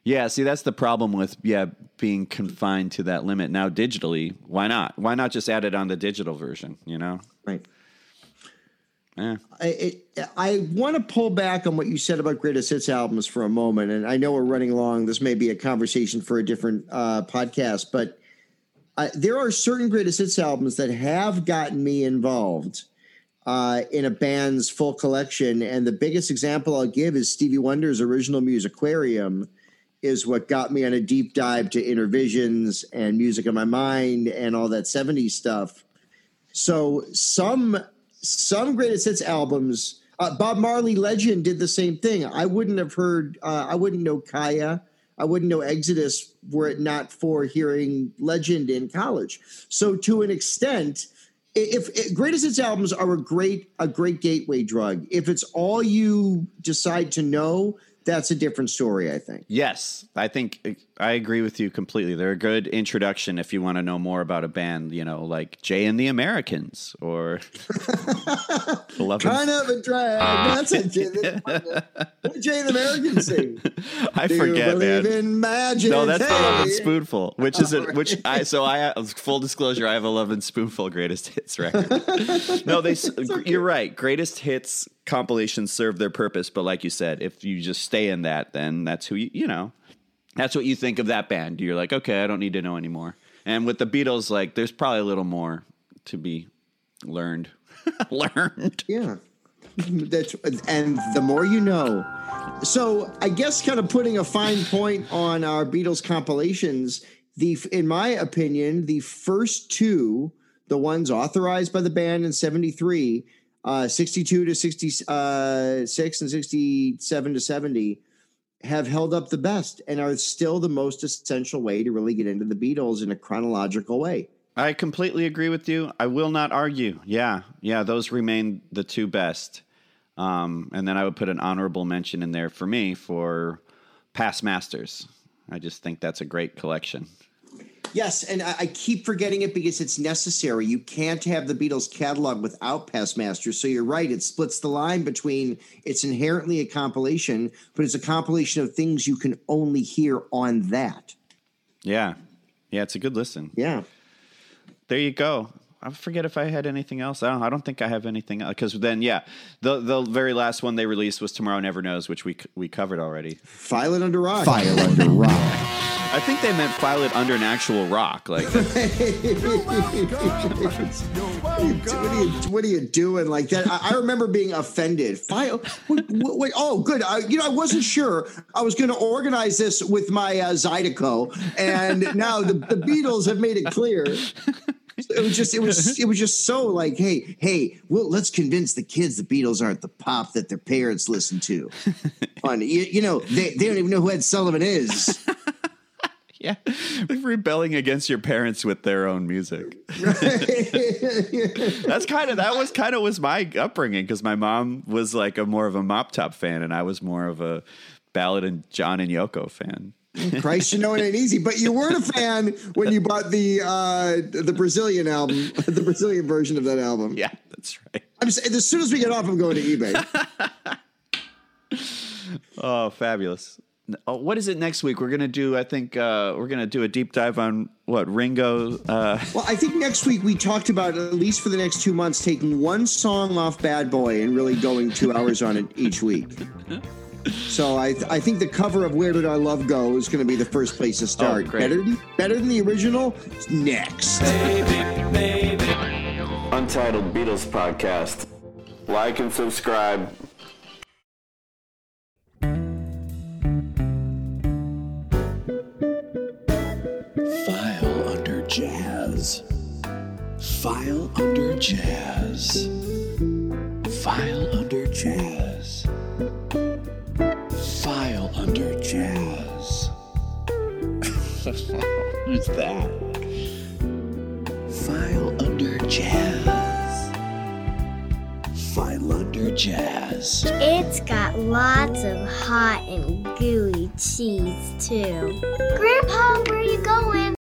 Yeah, see that's the problem with yeah being confined to that limit. Now digitally, why not? Why not just add it on the digital version, you know? Right. Yeah. I, it, I want to pull back on what you said about greatest hits albums for a moment, and I know we're running long. This may be a conversation for a different uh, podcast, but uh, there are certain greatest hits albums that have gotten me involved uh, in a band's full collection, and the biggest example I'll give is Stevie Wonder's original Musiquarium is what got me on a deep dive to Innervisions and Music in My Mind and all that 70s stuff. So some some greatest hits albums. Uh, Bob Marley Legend did the same thing. I wouldn't have heard. Uh, I wouldn't know Kaya. I wouldn't know Exodus were it not for hearing Legend in college. So to an extent, if, if greatest hits albums are a great a great gateway drug, if it's all you decide to know, that's a different story. I think. Yes, I think I agree with you completely. They're a good introduction if you want to know more about a band, you know, like Jay and the Americans or. Kind of a drag. Ah. That's a Jay. What did Jay and the Americans sing? I Do you forget, believe man. in magic? No, that's the Lovin' Hey. Spoonful, which is a, which I so I uh, full disclosure I have a Lovin' Spoonful greatest hits record. no, they s you're right. Greatest hits compilations serve their purpose, but like you said, if you just stay in that, then that's who you you know. That's what you think of that band. You're like, okay, I don't need to know anymore. And with the Beatles, like, there's probably a little more to be learned. learned. Yeah. That's and the more you know. So I guess kind of putting a fine point on our Beatles compilations, the in my opinion, the first two, the ones authorized by the band in 73, uh 62 to 66 uh, and 67 to 70 have held up the best and are still the most essential way to really get into the Beatles in a chronological way. I completely agree with you. I will not argue. Yeah, yeah, those remain the two best. Um, and then I would put an honorable mention in there for me for Past Masters. I just think that's a great collection. Yes, and I, I keep forgetting it because it's necessary. You can't have the Beatles catalog without Past Masters. So you're right; it splits the line between it's inherently a compilation, but it's a compilation of things you can only hear on that. Yeah, yeah, it's a good listen. Yeah, there you go. I forget if I had anything else. I don't, I don't think I have anything else because then, yeah, the the very last one they released was Tomorrow Never Knows, which we we covered already. File it under rock. File under rock. I think they meant file it under an actual rock. Like, what, are you, what are you- what are you doing like that? I, I remember being offended. File. Wait, wait, oh, good. I, you know, I wasn't sure. I was going to organize this with my uh, Zydeco, and now the, the Beatles have made it clear. It was just, it was, it was just so like, hey, hey, well, let's convince the kids the Beatles aren't the pop that their parents listen to. Fun, you, you know, they, they don't even know who Ed Sullivan is. yeah, rebelling against your parents with their own music. That's kind of that was kind of was my upbringing because my mom was like a more of a Mop Top fan, and I was more of a Ballad of John and Yoko fan. Christ, you know it ain't easy. But you weren't a fan when you bought the uh, the Brazilian album, the Brazilian version of that album. Yeah, that's right. I'm just, as soon as we get off, I'm going to eBay. Oh, fabulous! Oh, what is it next week? We're gonna do. I think uh, we're gonna do a deep dive on what Ringo. Uh, well, I think next week we talked about at least for the next two months taking one song off Bad Boy and really going two hours on it each week. So I, I think the cover of Where Did Our Love Go is going to be the first place to oh, start. Oh, better, better than the original? Next. Baby, baby. Untitled Beatles Podcast. Like and subscribe. File under jazz. File under jazz. File under jazz file under jazz. Who's that? File under jazz. File under jazz. It's got lots of hot and gooey cheese, too. Grandpa, where are you going?